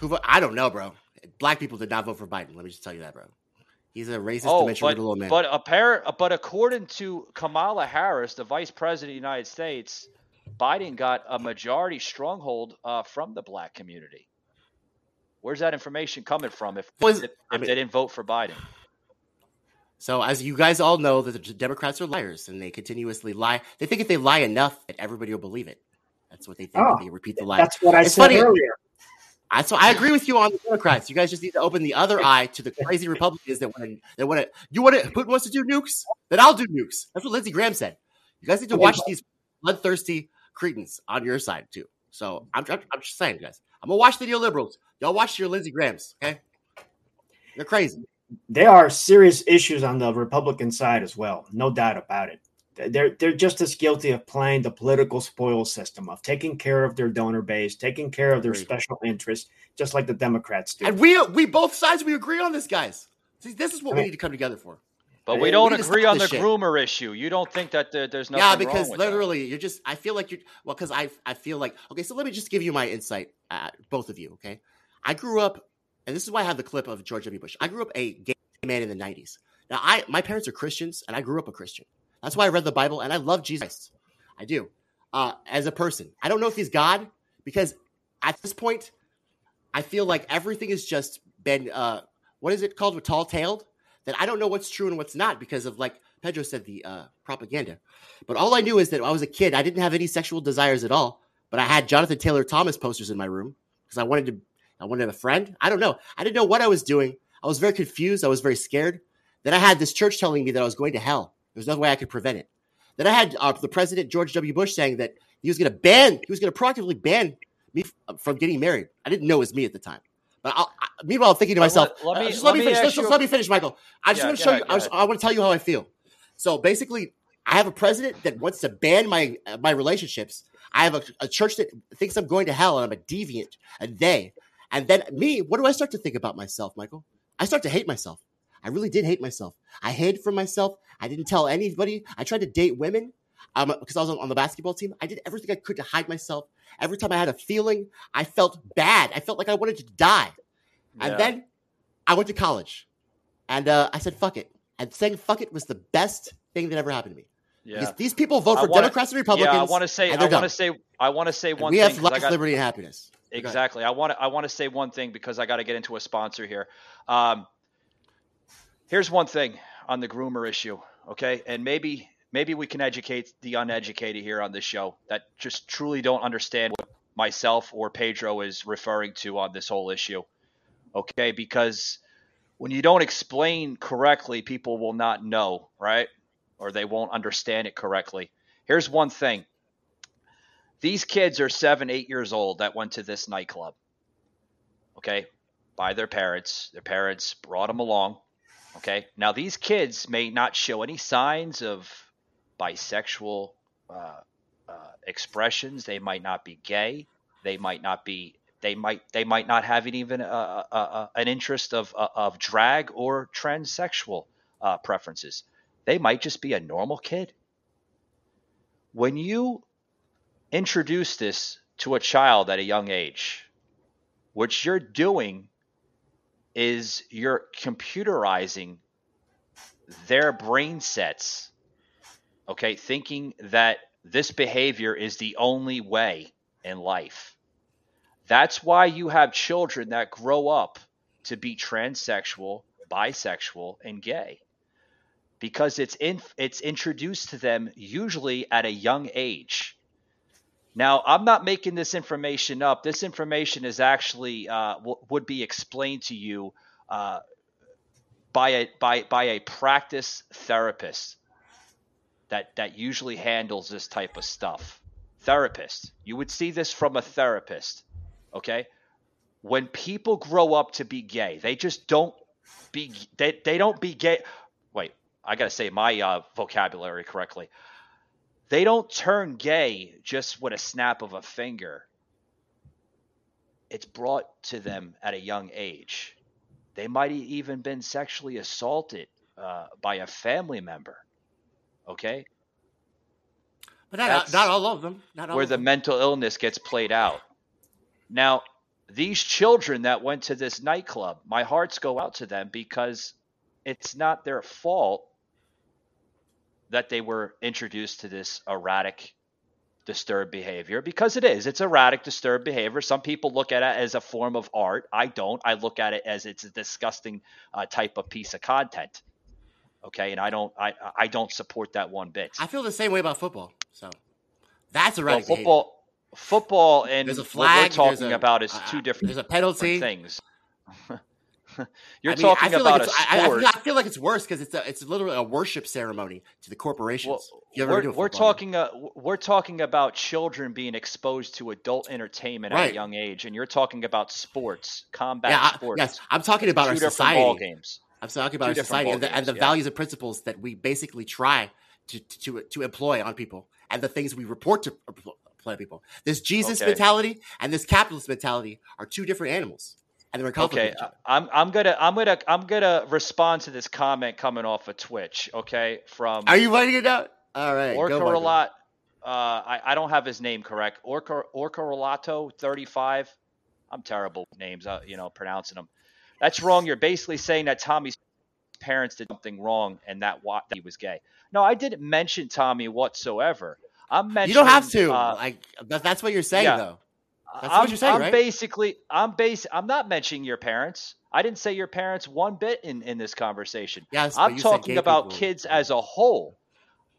Speaker 3: Who vo- I don't know, bro. Black people did not vote for Biden. Let me just tell you that, bro. He's a racist,
Speaker 1: oh,
Speaker 3: dementia
Speaker 1: but,
Speaker 3: little man.
Speaker 1: but apparent, but according to Kamala Harris, the Vice President of the United States, Biden got a majority stronghold uh, from the black community. Where's that information coming from if,
Speaker 3: Was-
Speaker 1: if,
Speaker 3: I mean-
Speaker 1: they didn't vote for Biden?
Speaker 3: So, as you guys all know, that the Democrats are liars and they continuously lie. They think if they lie enough, that everybody will believe it. That's what they think.
Speaker 2: Oh,
Speaker 3: they repeat the lie.
Speaker 2: That's what I
Speaker 3: It's
Speaker 2: said
Speaker 3: funny-
Speaker 2: earlier.
Speaker 3: I, so I agree with you on the Democrats. You guys just need to open the other eye to the crazy Republicans that want to. That want to. You want to. Putin wants to do nukes. Then I'll do nukes. That's what Lindsey Graham said. You guys need to watch these bloodthirsty cretins on your side too. So I'm, I'm, I'm just saying, guys. I'm gonna watch the neoliberals. Y'all watch your Lindsey Grahams. Okay. They're crazy.
Speaker 2: There are serious issues on the Republican side as well, no doubt about it. They're they're just as guilty of playing the political spoil system of taking care of their donor base, taking care of their
Speaker 3: Agreed.
Speaker 2: special interests, just like the Democrats do.
Speaker 3: And we we both sides we agree on this, guys. See, this is what
Speaker 2: I
Speaker 3: we need to come together for.
Speaker 1: But we
Speaker 2: we
Speaker 1: don't
Speaker 3: need to
Speaker 1: agree on the
Speaker 3: this shit.
Speaker 1: groomer issue. You don't think that there, there's nothing
Speaker 3: yeah,
Speaker 1: wrong
Speaker 3: because
Speaker 1: with that.
Speaker 3: literally, you're just. I feel like you're. Well, because I I feel like okay. So let me just give you my insight, uh, both of you. Okay, I grew up, and this is why I have the clip of George W. Bush. I grew up a gay man in the '90s. Now, I my parents are Christians, and I grew up a Christian. That's why I read the Bible, and I love Jesus. I do. Uh, as a person, I don't know if he's God because at this point, I feel like everything has just been uh, what is it called? With tall tailed. That I don't know what's true and what's not because of like Pedro said the uh, propaganda. But all I knew is that I was a kid, I didn't have any sexual desires at all. But I had Jonathan Taylor Thomas posters in my room because I wanted to. I wanted a friend. I don't know. I didn't know what I was doing. I was very confused. I was very scared. Then I had this church telling me that I was going to hell. There was no way I could prevent it. Then I had uh, the president George W. Bush saying that he was going to ban. He was going to proactively ban me f- from getting married. I didn't know it was me at the time. But I'll, I, meanwhile, I'm thinking to myself,
Speaker 1: let- let
Speaker 3: uh,
Speaker 1: me-
Speaker 3: just let,
Speaker 1: let
Speaker 3: me finish.
Speaker 1: ask
Speaker 3: Let's just let me finish, Michael. I just
Speaker 1: Yeah,
Speaker 3: want to show
Speaker 1: ahead,
Speaker 3: you. I. I want to tell you how I feel. So basically, I have a president that wants to ban my uh, my relationships. I have a, a church that thinks I'm going to hell and I'm a deviant, and they. And then me, what do I start to think about myself, Michael? I start to hate myself. I really did hate myself. I hid from myself. I didn't tell anybody. I tried to date women um, because I was on, on the basketball team. I did everything I could to hide myself. Every time I had a feeling, I felt bad. I felt like I wanted to die.
Speaker 1: Yeah.
Speaker 3: And then I went to college, and uh, I said "fuck it." And saying "fuck it" was the best thing that ever happened to me.
Speaker 1: yeah.
Speaker 3: Because these people vote for
Speaker 1: wanna-
Speaker 3: Democrats and Republicans.
Speaker 1: Yeah, I want to say.
Speaker 3: and
Speaker 1: I want to say. I want to say
Speaker 3: And
Speaker 1: one
Speaker 3: we
Speaker 1: thing.
Speaker 3: have life,
Speaker 1: got-
Speaker 3: liberty, and happiness.
Speaker 1: Exactly. I want to. I want to say one thing because I got to get into a sponsor here. Um, here's one thing on the groomer issue. Okay, and maybe maybe we can educate the uneducated here on this show that just truly don't understand what myself or Pedro is referring to on this whole issue. Okay, because when you don't explain correctly, people will not know, right? Or they won't understand it correctly. Here's one thing these kids are seven, eight years old that went to this nightclub. Okay, by their parents. Their parents brought them along. Okay, now these kids may not show any signs of bisexual uh, uh, expressions. They might not be gay. They might not be. They might. They might not have even a, a, a, an interest of of drag or transsexual uh, preferences. They might just be a normal kid. When you introduce this to a child at a young age, what you're doing is you're computerizing their brain sets, okay, thinking that this behavior is the only way in life. That's why you have children that grow up to be transsexual, bisexual, and gay. Because it's in, it's introduced to them usually at a young age. Now, I'm not making this information up. This information is actually uh, w- would be explained to you uh, by a by by a practice therapist that that usually handles this type of stuff. Therapist. You would see this from a therapist. Okay? When people grow up to be gay, they just don't be they, they don't be gay. Wait, I got to say my uh, vocabulary correctly they don't turn gay just with a snap of a finger. It's brought to them at a young age. They might have even been sexually assaulted uh, by a family member. Okay,
Speaker 3: But not,
Speaker 1: That's
Speaker 3: not all of them. Not all
Speaker 1: where
Speaker 3: of
Speaker 1: the
Speaker 3: them.
Speaker 1: mental illness gets played out. Now, these children that went to this nightclub, my hearts go out to them because it's not their fault that they were introduced to this erratic, disturbed behavior because it is. It's erratic, disturbed behavior. Some people look at it as a form of art. I don't. I look at it as it's a disgusting uh, type of piece of content. Okay, and I don't. I I don't support that one bit.
Speaker 3: I feel the same way about football. So that's
Speaker 1: Well,
Speaker 3: erratic behavior.
Speaker 1: football, football, and
Speaker 3: There's a
Speaker 1: what
Speaker 3: flag.
Speaker 1: we're talking
Speaker 3: a,
Speaker 1: about is
Speaker 3: uh,
Speaker 1: two different
Speaker 3: There's a penalty.
Speaker 1: things. You're
Speaker 3: I mean,
Speaker 1: talking
Speaker 3: I feel
Speaker 1: about
Speaker 3: like
Speaker 1: a
Speaker 3: it's, I, I, feel, I like it's worse because it's a, it's literally a worship ceremony to the corporations.
Speaker 1: Well,
Speaker 3: you ever
Speaker 1: we're, we're talking uh, we're talking about children being exposed to adult entertainment at a young age, and you're talking about sports, combat
Speaker 3: Yeah, I,
Speaker 1: sports.
Speaker 3: yes, I'm talking about
Speaker 1: two
Speaker 3: our society.
Speaker 1: ball games.
Speaker 3: I'm talking about
Speaker 1: Two
Speaker 3: our society and the,
Speaker 1: ball
Speaker 3: and the
Speaker 1: yeah.
Speaker 3: values and principles that we basically try to, to to employ on people, and the things we report to employ people. This Jesus
Speaker 1: Okay.
Speaker 3: mentality and this capitalist mentality are two different animals, and they're in conflict
Speaker 1: Okay,
Speaker 3: with each other.
Speaker 1: I'm I'm gonna I'm gonna I'm gonna respond to this comment coming off of Twitch. Okay, from
Speaker 3: Are you writing it down? All right,
Speaker 1: Orca. Uh, I I don't have his name correct. Orca Orca Relato 35. I'm terrible with names. Uh, you know, pronouncing them. That's wrong. You're basically saying that Tommy's parents did something wrong and that why that he was gay. No, I didn't mention Tommy whatsoever. I'm mentioning.
Speaker 3: You don't have to.
Speaker 1: Uh,
Speaker 3: like that's what you're saying,
Speaker 1: yeah.
Speaker 3: though. That's
Speaker 1: I'm,
Speaker 3: you're saying,
Speaker 1: I'm
Speaker 3: right?
Speaker 1: basically, I'm base. I'm not mentioning your parents. I didn't say your parents one bit in in this conversation.
Speaker 3: Yes,
Speaker 1: I'm talking about
Speaker 3: people.
Speaker 1: kids as a whole.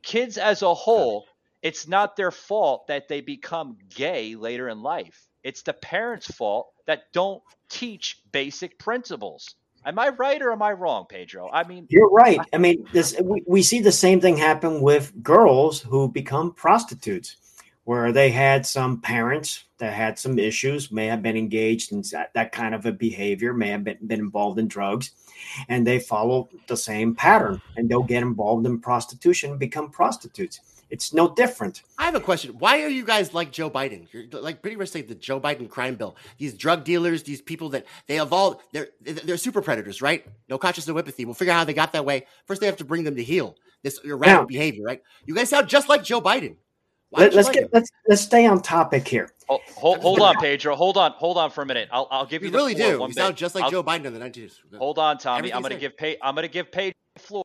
Speaker 1: Kids as a whole, it's not their fault that they become gay later in life. It's the parents' fault that don't teach basic principles. Am I right or am I wrong, Pedro? I mean,
Speaker 2: You're right. I mean, this we, we see the same thing happen with girls who become prostitutes, where they had some parents that had some issues, may have been engaged in that, that kind of a behavior, may have been, been involved in drugs, and they follow the same pattern and they'll get involved in prostitution and become prostitutes. It's no different.
Speaker 3: I have a question. Why are you guys like Joe Biden? You're like pretty much like the Joe Biden crime bill. These drug dealers, these people that they evolved, they're they're super predators, right? No conscience, no empathy. We'll figure out how they got that way. First, they have to bring them to heel this erratic behavior, right? You guys sound just like Joe Biden. Why
Speaker 2: Let, us get let's let's stay on topic here.
Speaker 1: hold, hold, hold on, Pedro. Hold on, hold on for a minute. I'll, I'll give you,
Speaker 3: You
Speaker 1: the
Speaker 3: really
Speaker 1: floor
Speaker 3: do.
Speaker 1: one
Speaker 3: You
Speaker 1: bit.
Speaker 3: sound just like
Speaker 1: I'll-
Speaker 3: Joe Biden in the 1990s.
Speaker 1: Hold on, Tommy. I'm going to give pay. I'm going to give Paige the floor.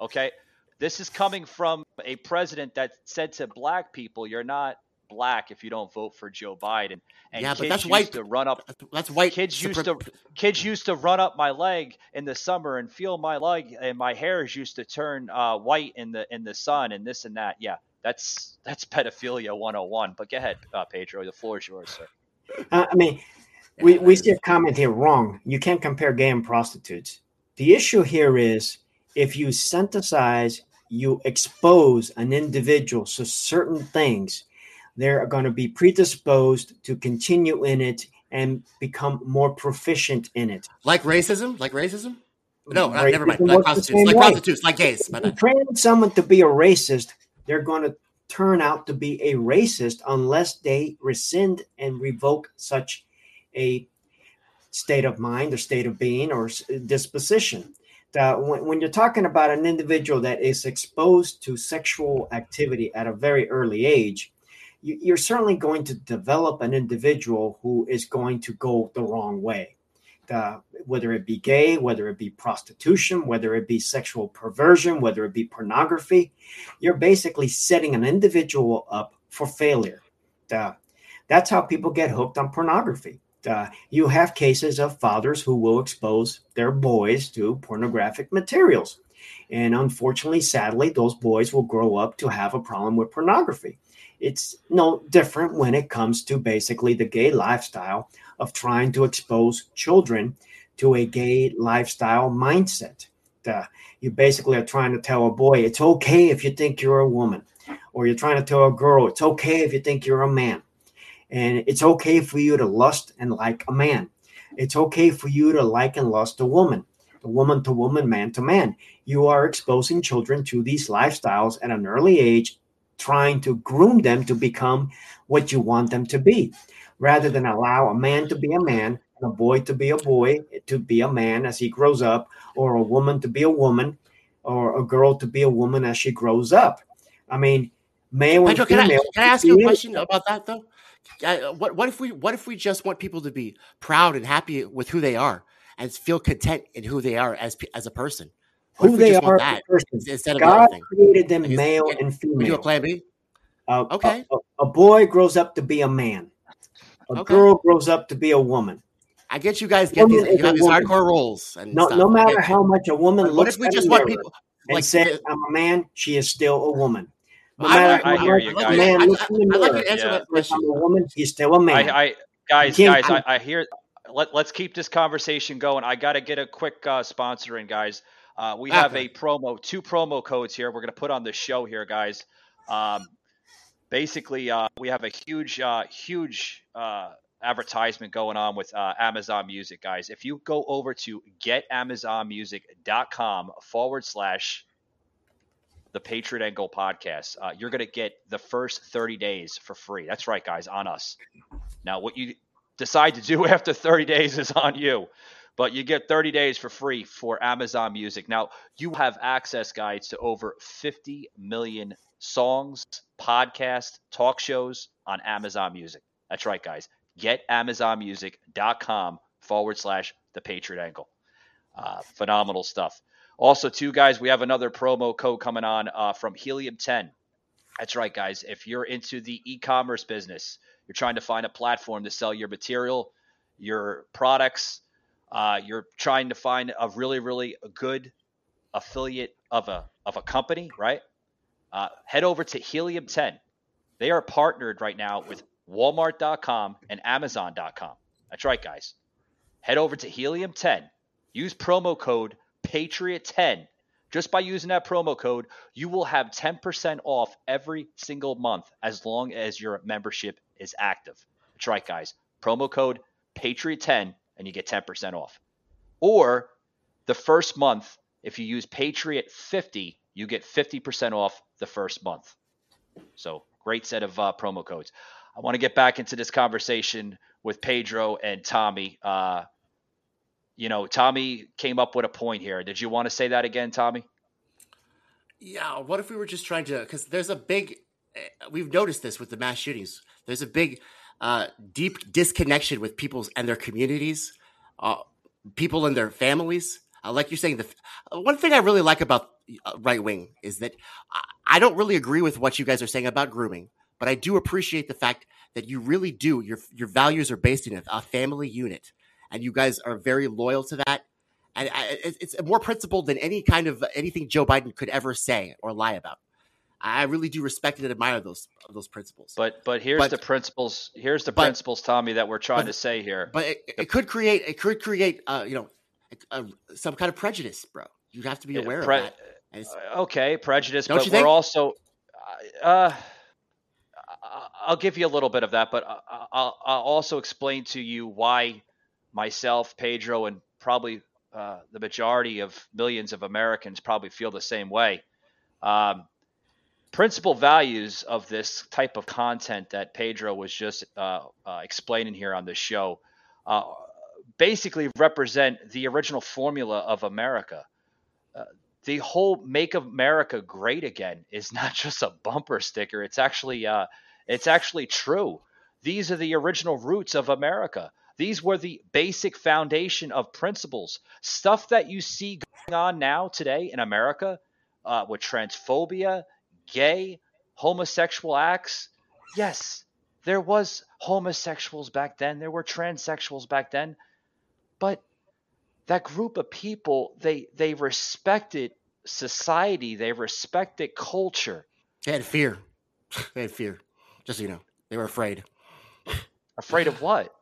Speaker 1: Okay, this is coming from a president that said to black people, "You're not black if you don't vote for Joe Biden." And
Speaker 3: Yeah, but that's white-
Speaker 1: to run up.
Speaker 3: That's, that's white.
Speaker 1: Kids used to kids used to run up my leg in the summer and feel my leg, and my hairs used to turn uh, white in the in the sun, and this and that. Yeah, that's that's pedophilia 101. But go ahead, uh, Pedro. The floor is yours, sir.
Speaker 2: Uh, I mean, we, we see a comment here wrong. You can't compare gay and prostitutes. The issue here is if you synthesize, you expose an individual to certain things, they're going to be predisposed to continue in it and become more proficient in it.
Speaker 3: like racism, like racism. No, not, never mind. Like prostitutes, like
Speaker 2: way.
Speaker 3: prostitutes, like gays. My
Speaker 2: If you train someone to be a racist, they're going to turn out to be a racist unless they rescind and revoke such a state of mind or state of being or disposition. The, when, when you're talking about an individual that is exposed to sexual activity at a very early age, you, you're certainly going to develop an individual who is going to go the wrong way. The, whether it be gay, whether it be prostitution, whether it be sexual perversion, whether it be pornography, you're basically setting an individual up for failure. The- that's how people get hooked on pornography. Uh, you have cases of fathers who will expose their boys to pornographic materials. And unfortunately, sadly, those boys will grow up to have a problem with pornography. It's no different when it comes to basically the gay lifestyle of trying to expose children to a gay lifestyle mindset. Uh, you basically are trying to tell a boy it's okay if you think you're a woman, or you're trying to tell a girl it's okay if you think you're a man and it's okay for you to lust and like a man. It's okay for you to like and lust a woman, a woman to woman, man to man. You are exposing children to these lifestyles at an early age, trying to groom them to become what you want them to be, rather than allow a man to be a man, and a boy to be a boy, to be a man as he grows up, or a woman to be a woman, or a girl to be a woman as she grows up. I mean, male and
Speaker 3: Pedro, can I,
Speaker 2: female.
Speaker 3: can I ask you a question about that though? Uh, what what if we what if we just want people to be proud and happy with who they are and feel content in who they are as as a person? What
Speaker 2: who they are
Speaker 3: that instead of
Speaker 2: God created them male and
Speaker 3: We do a
Speaker 2: female.
Speaker 3: plan B.
Speaker 2: A,
Speaker 3: Okay.
Speaker 2: A- a boy grows up to be a man. A
Speaker 3: Okay.
Speaker 2: girl grows up to be a woman.
Speaker 3: I get you guys get these.
Speaker 2: Woman is
Speaker 3: You have
Speaker 2: a
Speaker 3: these
Speaker 2: woman.
Speaker 3: hardcore roles and
Speaker 2: No,
Speaker 3: stuff.
Speaker 2: no matter how much a woman
Speaker 3: But what
Speaker 2: looks
Speaker 3: if we just want people
Speaker 2: and
Speaker 3: like
Speaker 2: says,
Speaker 3: the-
Speaker 2: "I'm a man," she is still a woman. No matter
Speaker 1: I
Speaker 2: how
Speaker 1: hear
Speaker 2: much
Speaker 1: you
Speaker 2: a
Speaker 1: guys.
Speaker 2: man
Speaker 3: I-
Speaker 2: looks
Speaker 3: I-
Speaker 2: in the
Speaker 3: I'd like
Speaker 2: mirror
Speaker 3: answer
Speaker 1: Yeah.
Speaker 3: that question.
Speaker 2: "I'm a woman," he's still a man.
Speaker 1: I, I guys, guys, I, I hear. Let, let's keep this conversation going. I got to get a quick uh, sponsor in, guys. Uh, we have a promo, two promo codes here. We're going to put on the show here, guys. Um, basically, uh, we have a huge, uh, huge uh, advertisement going on with uh, Amazon Music, guys. If you go over to getamazonmusic.com forward slash the Patriot Angle podcast, uh, you're going to get the first 30 days for free. That's right, guys, on us. Now, what you decide to do after 30 days is on you, but you get 30 days for free for Amazon Music. Now, you have access, guys, to over 50 million songs, podcasts, talk shows on Amazon Music. That's right, guys. GetAmazonMusic.com forward slash the Patriot Angle. Uh, phenomenal stuff. Also, too, guys, we have another promo code coming on uh, from Helium 10. That's right, guys. If you're into the e commerce business, you're trying to find a platform to sell your material, your products, uh, you're trying to find a really, really good affiliate of a, of a company, right? Uh, head over to Helium 10. They are partnered right now with Walmart.com and Amazon.com. That's right, guys. Head over to Helium 10. Use promo code Patriot10. Just by using that promo code, you will have 10% off every single month as long as your membership is active. That's right, guys. Promo code Patriot10 and you get 10% off. Or the first month, if you use Patriot50, you get 50% off the first month. So, great set of uh, promo codes. I want to get back into this conversation with Pedro and Tommy. Uh, you know, Tommy came up with a point here. Did you want to say that again, Tommy?
Speaker 3: Yeah, what if we were just trying to? Because there's a big. eh, We've noticed this with the mass shootings. There's a big, uh, deep disconnection with people's and their communities, uh, people and their families. Uh, like you're saying, the uh, one thing I really like about uh, right wing is that I, I don't really agree with what you guys are saying about grooming, but I do appreciate the fact that you really do your your values are based in a, a family unit, and you guys are very loyal to that and I, it's more principled than any kind of anything Joe Biden could ever say or lie about. I really do respect and admire those those principles.
Speaker 1: But but here's
Speaker 3: But-
Speaker 1: the principles. Here's the
Speaker 3: but-
Speaker 1: principles, Tommy, that we're trying
Speaker 3: but-
Speaker 1: to say here.
Speaker 3: but it, it could create it could create uh, you know a, a- some kind of prejudice, bro. You'd have to be aware
Speaker 1: pre-
Speaker 3: of that.
Speaker 1: Uh, okay, prejudice, but
Speaker 3: you
Speaker 1: we're
Speaker 3: think?
Speaker 1: also. Uh, I- I'll give you a little bit of that, but I- I'll, I'll also explain to you why myself, Pedro, and probably uh, the majority of millions of Americans probably feel the same way. Um, principal values of this type of content that Pedro was just uh, uh, explaining here on the show uh, basically represent the original formula of America. Uh, the whole "Make America Great Again" is not just a bumper sticker; it's actually uh, it's actually true. These are the original roots of America. These were the basic foundation of principles. Stuff that you see going on now today in America uh, with transphobia, gay, homosexual acts. Yes, there was homosexuals back then. There were transsexuals back then, but that group of people they they respected society. They respected culture.
Speaker 3: they had fear. they had fear. Just so you know, they were afraid
Speaker 1: Afraid of what?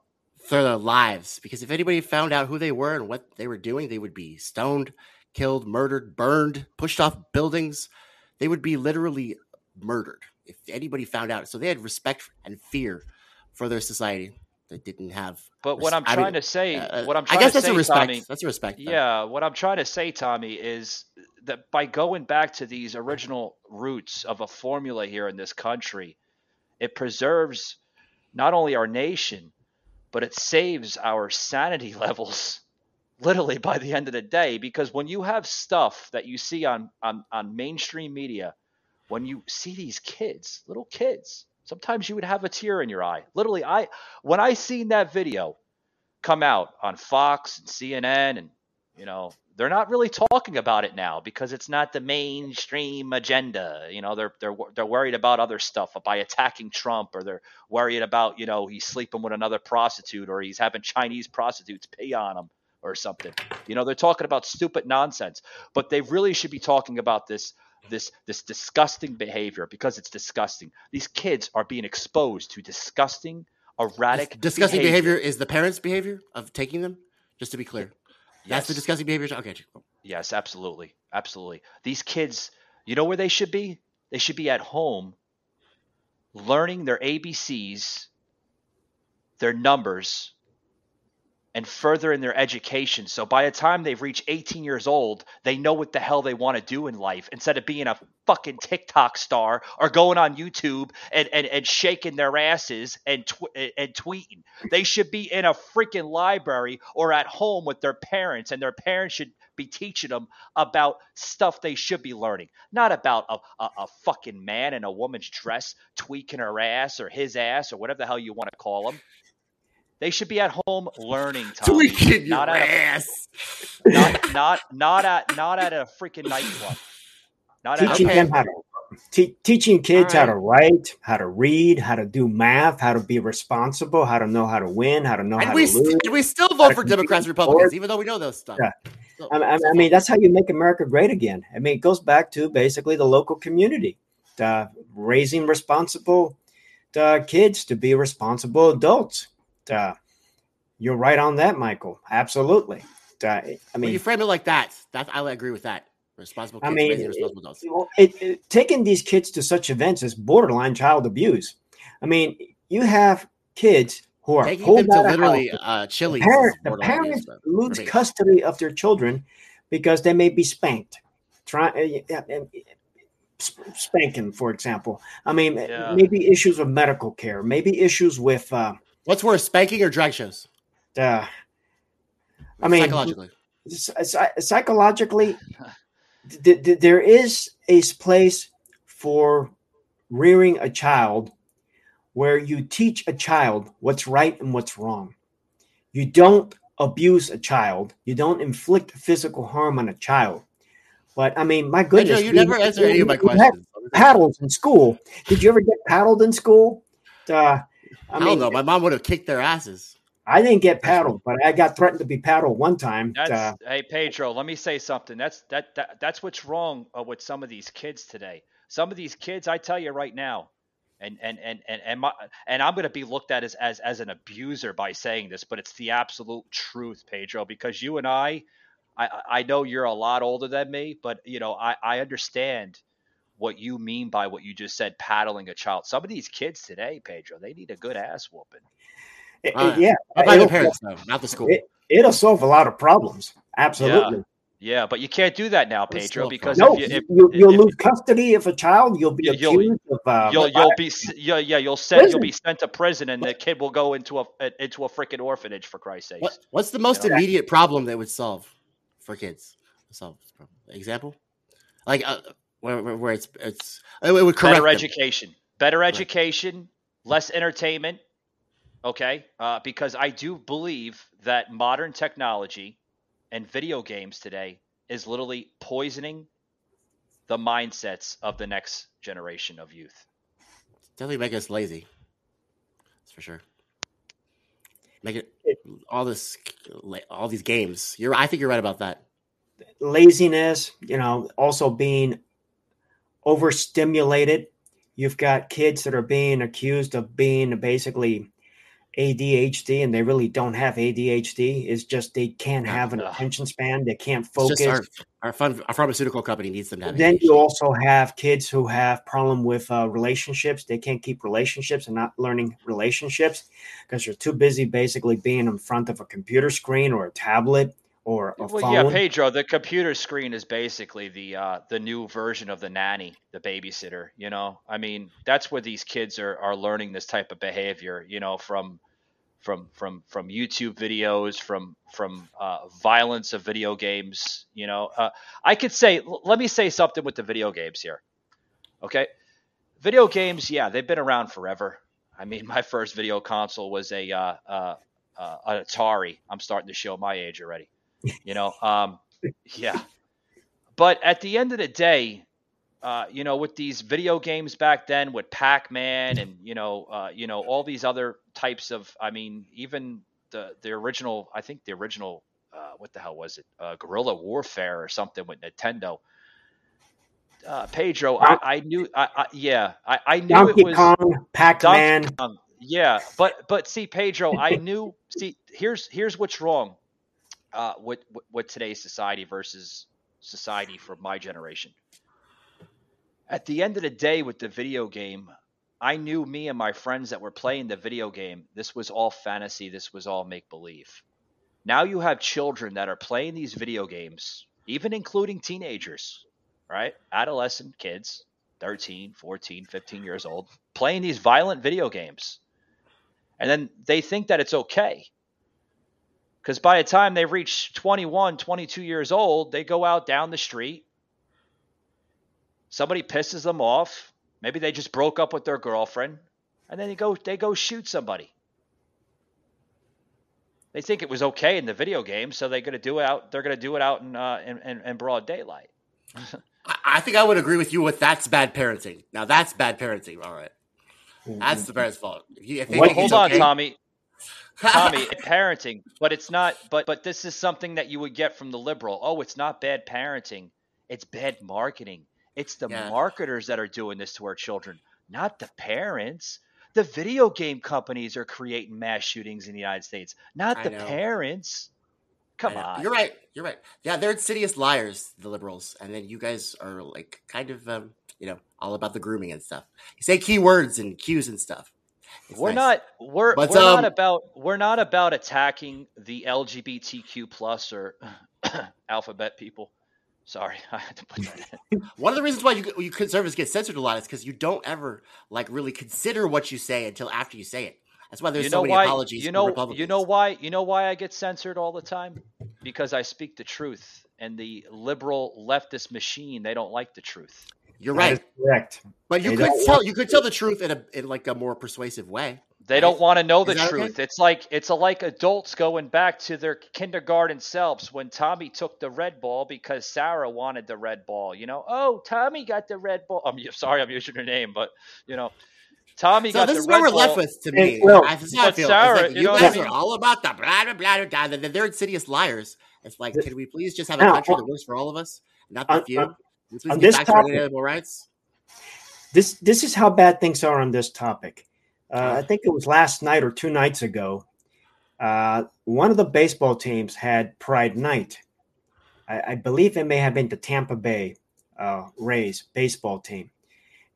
Speaker 3: for their lives because if anybody found out who they were and what they were doing, they would be stoned, killed, murdered, burned, pushed off buildings. They would be literally murdered if anybody found out. So they had respect and fear for their society that didn't have.
Speaker 1: But what
Speaker 3: res-
Speaker 1: I'm
Speaker 3: I
Speaker 1: trying
Speaker 3: mean,
Speaker 1: to say,
Speaker 3: uh,
Speaker 1: what I'm
Speaker 3: I guess
Speaker 1: to
Speaker 3: that's
Speaker 1: say,
Speaker 3: a respect.
Speaker 1: Tommy,
Speaker 3: That's a respect. though.
Speaker 1: Yeah, what I'm trying to say, Tommy, is that by going back to these original roots of a formula here in this country, it preserves not only our nation, but it saves our sanity levels literally by the end of the day. Because when you have stuff that you see on, on, on mainstream media, when you see these kids, little kids, sometimes you would have a tear in your eye. Literally, I when I seen that video come out on Fox and CNN and you know they're not really talking about it now because it's not the mainstream agenda. You know, they're they're they're worried about other stuff by attacking Trump, or they're worried about you know he's sleeping with another prostitute, or he's having Chinese prostitutes pay on him, or something. You know, they're talking about stupid nonsense, but they really should be talking about this this this disgusting behavior because it's disgusting. These kids are being exposed to disgusting, erratic,
Speaker 3: This disgusting behavior. is the parents' behavior of taking them. Just to be clear, that's the disgusting behavior. Okay.
Speaker 1: Yes, absolutely. Absolutely. These kids, you know where they should be? They should be at home learning their ABCs, their numbers, and further in their education. So by the time they've reached 18 years old, they know what the hell they want to do in life instead of being a fucking TikTok star or going on YouTube and, and, and shaking their asses and, tw- and tweeting. They should be in a freaking library or at home with their parents, and their parents should be teaching them about stuff they should be learning, not about a, a, a fucking man in a woman's dress tweaking her ass or his ass or whatever the hell you want to call them. They should be at home learning. Tommy,
Speaker 3: Tweaking your
Speaker 1: not at a, not not not at not at a freaking nightclub. Not at
Speaker 2: teaching
Speaker 3: Okay.
Speaker 2: them how to te- teaching kids
Speaker 3: All
Speaker 2: how to write, how to read, how to do math, how to be responsible, how to know how to win, how to know
Speaker 3: And
Speaker 2: how
Speaker 3: we,
Speaker 2: to lose.
Speaker 3: st- we still vote for Democrats,
Speaker 2: in
Speaker 3: Republicans, even though we know those stuff.
Speaker 2: Yeah.
Speaker 3: So-
Speaker 2: I, I, I mean, that's how you make America great again. I mean, it goes back to basically the local community, uh, raising responsible uh, kids to be responsible adults. Uh, you're right on that, Michael. Absolutely. Uh, I
Speaker 3: when
Speaker 2: mean,
Speaker 3: you frame it like that, that I agree with that. Responsible
Speaker 2: I mean,
Speaker 3: responsible adults.
Speaker 2: Well, it, it- taking these kids to such events is borderline child abuse. I mean, you have kids who are
Speaker 3: Taking
Speaker 2: pulled
Speaker 3: them to
Speaker 2: of
Speaker 3: literally
Speaker 2: houses.
Speaker 3: uh,
Speaker 2: The, parent- the
Speaker 3: borderline abuse,
Speaker 2: parents lose custody of their children because they may be spanked. Try, uh, yeah, uh, spanking, for example. I mean,
Speaker 1: Yeah.
Speaker 2: maybe issues of medical care, maybe issues with. Uh,
Speaker 3: What's worse, spanking or drag shows?
Speaker 2: uh, I mean,
Speaker 3: psychologically.
Speaker 2: psychologically, th- th- there is a place for rearing a child where you teach a child what's right and what's wrong. You don't abuse a child. You don't inflict physical harm on a child. But I mean, my goodness,
Speaker 3: Joe, you
Speaker 2: we-
Speaker 3: never answered any of my questions.
Speaker 2: Paddles in school. Did you ever get paddled in school? Uh, I
Speaker 3: I
Speaker 2: mean,
Speaker 3: don't know. My mom would have kicked their asses.
Speaker 2: I didn't get paddled, but I got threatened to be paddled one time.
Speaker 1: That's
Speaker 2: Uh,
Speaker 1: hey Pedro. Let me say something. That's that, that that's what's wrong uh, with some of these kids today. Some of these kids, I tell you right now, and and and and and, my, and I'm going to be looked at as, as as an abuser by saying this, but it's the absolute truth, Pedro. Because you and I, I I know you're a lot older than me, but you know I I understand what you mean by what you just said, paddling a child. Some of these kids today, Pedro, they need a good ass whooping.
Speaker 2: it-
Speaker 3: All right.
Speaker 2: yeah,
Speaker 3: Not by the parents, though, not the school.
Speaker 2: It, it'll solve a lot of problems. Absolutely.
Speaker 1: Yeah, but you can't do that now, Pedro, because
Speaker 2: No,
Speaker 1: if you, if,
Speaker 2: you, you'll
Speaker 1: if-
Speaker 2: lose custody of a child. You'll be
Speaker 1: You'll-
Speaker 2: accused of. Uh,
Speaker 1: you'll you'll be yeah yeah you'll send you'll be sent to prison and the kid will go into a into a freaking orphanage for Christ's sake.
Speaker 3: What, what's the most
Speaker 1: You know?
Speaker 3: immediate problem that would solve for kids? Solve this problem. Example, like uh, where, where, where it's it's it would correct
Speaker 1: Better
Speaker 3: them.
Speaker 1: education, better education, less entertainment. Okay, uh, because I do believe that modern technology and video games today is literally poisoning the mindsets of the next generation of youth.
Speaker 3: Definitely make us lazy. That's for sure. Make it all this, all these games. You're, I think you're right about that.
Speaker 2: laziness, you know, also being overstimulated. You've got kids that are being accused of being basically ADHD, and they really don't have ADHD. It's just they can't have an attention span. They can't focus.
Speaker 3: our our, fun, our pharmaceutical company needs them to have.
Speaker 2: then
Speaker 3: ADHD.
Speaker 2: you also have kids who have problem with uh, relationships. They can't keep relationships and not learning relationships because they're too busy basically being in front of a computer screen or a tablet or a
Speaker 1: Well,
Speaker 2: phone.
Speaker 1: yeah, Pedro. The computer screen is basically the uh, the new version of the nanny, the babysitter. You know, I mean, that's where these kids are are learning this type of behavior. You know, from from from from YouTube videos, from from uh, violence of video games. You know, uh, I could say, l- let me say something with the video games here. Okay, video games, yeah, they've been around forever. I mean, my first video console was a uh, uh, uh, an Atari. I'm starting to show my age already. You know, um, yeah. But at the end of the day, uh, you know, with these video games back then, with Pac-Man and you know, uh, you know, all these other types of, I mean, even the the original, I think the original, uh, what the hell was it, uh, Guerrilla Warfare or something with Nintendo. Uh, Pedro, I, I knew, I, I yeah, I, I knew
Speaker 2: Donkey
Speaker 1: it was
Speaker 2: Kong, Pac-Man.
Speaker 1: Donkey Kong. Yeah, but but see, Pedro, I knew. See, here's here's what's wrong uh, with with today's society versus society for my generation. At the end of the day, with the video game, I knew me and my friends that were playing the video game. This was all fantasy. This was all make believe. Now you have children that are playing these video games, even including teenagers, right? Adolescent kids, 13, 14, 15 years old, playing these violent video games. And then they think that it's okay. Because by the time they reach 21, 22 years old, they go out down the street. Somebody pisses them off. Maybe they just broke up with their girlfriend. And then they go they go shoot somebody. They think it was okay in the video game, so they're gonna do it out. They're gonna do it out in uh, in, in, in broad daylight.
Speaker 3: I, think I would agree with you with that's bad parenting. Now that's bad parenting. All right. That's the parents' fault. If you, if they
Speaker 1: Well, hold on,
Speaker 3: okay-
Speaker 1: Tommy. Tommy, parenting, but it's not. But but this is something that you would get from the liberal. Oh, it's not bad parenting. It's bad marketing. It's the
Speaker 3: Yeah.
Speaker 1: marketers that are doing this to our children, not the parents. The video game companies are creating mass shootings in the United States, not the parents. Come on.
Speaker 3: You're right. You're right. Yeah, they're insidious liars, the liberals, and then you guys are like kind of, um, you know, all about the grooming and stuff. You say keywords and cues and stuff. It's
Speaker 1: we're
Speaker 3: nice.
Speaker 1: not we're
Speaker 3: But,
Speaker 1: we're not
Speaker 3: um,
Speaker 1: about we're not about attacking the LGBTQ plus or alphabet people. Sorry, I had to put that in.
Speaker 3: One of the reasons why you you conservatives get censored a lot is because you don't ever like really consider what you say until after you say it. That's why there's
Speaker 1: you
Speaker 3: so many
Speaker 1: why?
Speaker 3: apologies.
Speaker 1: You know,
Speaker 3: Republicans.
Speaker 1: you know why? You know why I get censored all the time? Because I speak the truth, and the liberal leftist machine they don't like the truth.
Speaker 3: You're
Speaker 2: That
Speaker 3: right,
Speaker 2: is correct.
Speaker 3: but you
Speaker 2: They
Speaker 3: could tell you could tell the truth in a in like a more persuasive way.
Speaker 1: They
Speaker 3: Right?
Speaker 1: don't want to know the
Speaker 3: Is that okay?
Speaker 1: truth. It's like it's a, like adults going back to their kindergarten selves when Tommy took the red ball because Sarah wanted the red ball. You know, oh Tommy got the red ball. I'm sorry, I'm using her name, but you know, Tommy
Speaker 3: So
Speaker 1: got
Speaker 3: this
Speaker 1: the
Speaker 3: is
Speaker 1: red
Speaker 3: what we're
Speaker 1: ball.
Speaker 3: left with to me.
Speaker 2: Hey, Will,
Speaker 3: I, this how I feel.
Speaker 1: Sarah,
Speaker 3: like,
Speaker 1: you
Speaker 3: you
Speaker 1: know
Speaker 3: guys
Speaker 1: I
Speaker 3: are all about the blah blah blah blah. blah. They're insidious liars. It's like, can we please just have a country
Speaker 2: uh,
Speaker 3: that works for all of us, not the
Speaker 2: on-
Speaker 3: uh,
Speaker 2: uh,
Speaker 3: few? On- please
Speaker 2: on this
Speaker 3: to
Speaker 2: topic-
Speaker 3: rights?
Speaker 2: This this is how bad things are on this topic. Uh, I think it was last night or two nights ago. Uh, one of the baseball teams had Pride Night. I, I believe it may have been the Tampa Bay uh, Rays baseball team.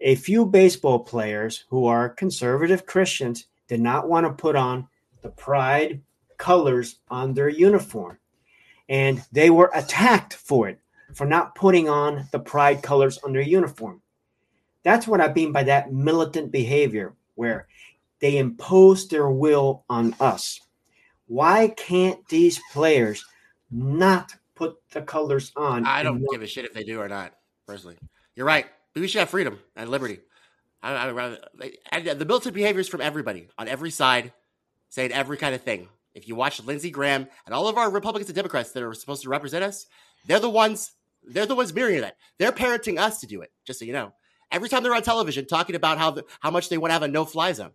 Speaker 2: A few baseball players who are conservative Christians did not want to put on the Pride colors on their uniform, and they were attacked for it for not putting on the Pride colors on their uniform. That's what I mean by that militant behavior, where they impose their will on us. Why can't these players not put the colors on?
Speaker 3: I don't give a shit if they do or not. Personally, you're right. But we should have freedom and liberty. I, I would rather and the militant behaviors from everybody on every side, saying every kind of thing. If you watch Lindsey Graham and all of our Republicans and Democrats that are supposed to represent us, they're the ones. They're the ones mirroring that. They're parenting us to do it. Just so you know, every time they're on television talking about how the, how much they want to have a no-fly zone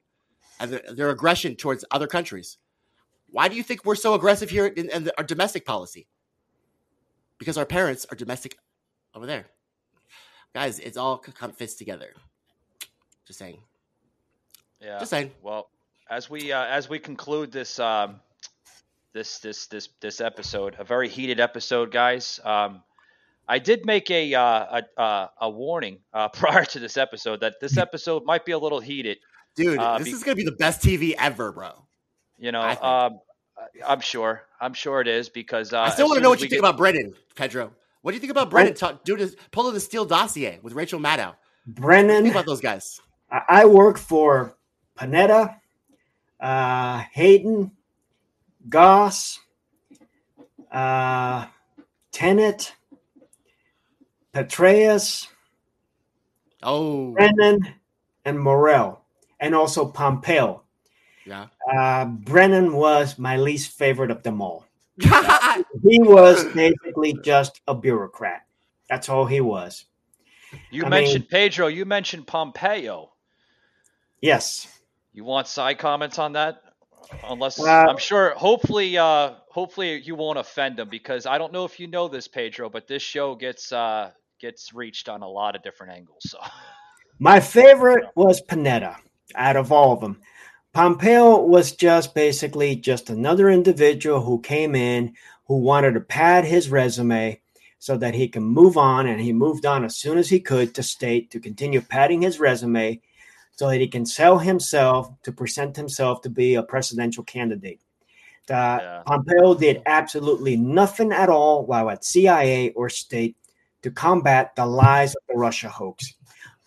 Speaker 3: and their, their aggression towards other countries. Why do you think we're so aggressive here in, in our domestic policy? Because our parents are domestic over there. Guys, it's all come fits together. Just saying.
Speaker 1: Yeah.
Speaker 3: Just saying.
Speaker 1: Well, as we uh, as we conclude this um, this this this this episode, a very heated episode, guys. Um, I did make a uh, a, uh, a warning uh, prior to this episode that this episode might be a little heated.
Speaker 3: Dude,
Speaker 1: Uh,
Speaker 3: this
Speaker 1: be-
Speaker 3: is going to be the best TV ever, bro.
Speaker 1: You know,
Speaker 3: I think.
Speaker 1: um, I'm sure. I'm sure it is because uh,
Speaker 3: I still want to know what
Speaker 1: we
Speaker 3: you think
Speaker 1: get-
Speaker 3: about Brennan, Pedro. What do you think about Brennan ta- doing this, pulling the Steele dossier with Rachel Maddow? What do you
Speaker 2: Brennan,
Speaker 3: think about those guys?
Speaker 2: I I work for Panetta, uh, Hayden, Goss, uh, Tenet, Petraeus,
Speaker 3: Oh,
Speaker 2: Brennan, and Morell, and also Pompeo.
Speaker 3: yeah.
Speaker 2: Uh, Brennan was my least favorite of them all. He was basically just a bureaucrat. That's all he was.
Speaker 1: You
Speaker 2: I
Speaker 1: mentioned
Speaker 2: mean-
Speaker 1: Pedro. You mentioned Pompeo.
Speaker 2: Yes.
Speaker 1: You want side comments on that? Unless
Speaker 2: Uh,
Speaker 1: I'm sure, hopefully, uh, hopefully you won't offend him because I don't know if you know this, Pedro, but this show gets uh, gets reached on a lot of different angles. So
Speaker 2: My favorite was Panetta out of all of them. Pompeo was just basically just another individual who came in who wanted to pad his resume so that he can move on and he moved on as soon as he could to state to continue padding his resume so that he can sell himself to present himself to be a presidential candidate. Uh,
Speaker 1: Yeah.
Speaker 2: Pompeo did absolutely nothing at all while at CIA or state to combat the lies of the Russia hoax.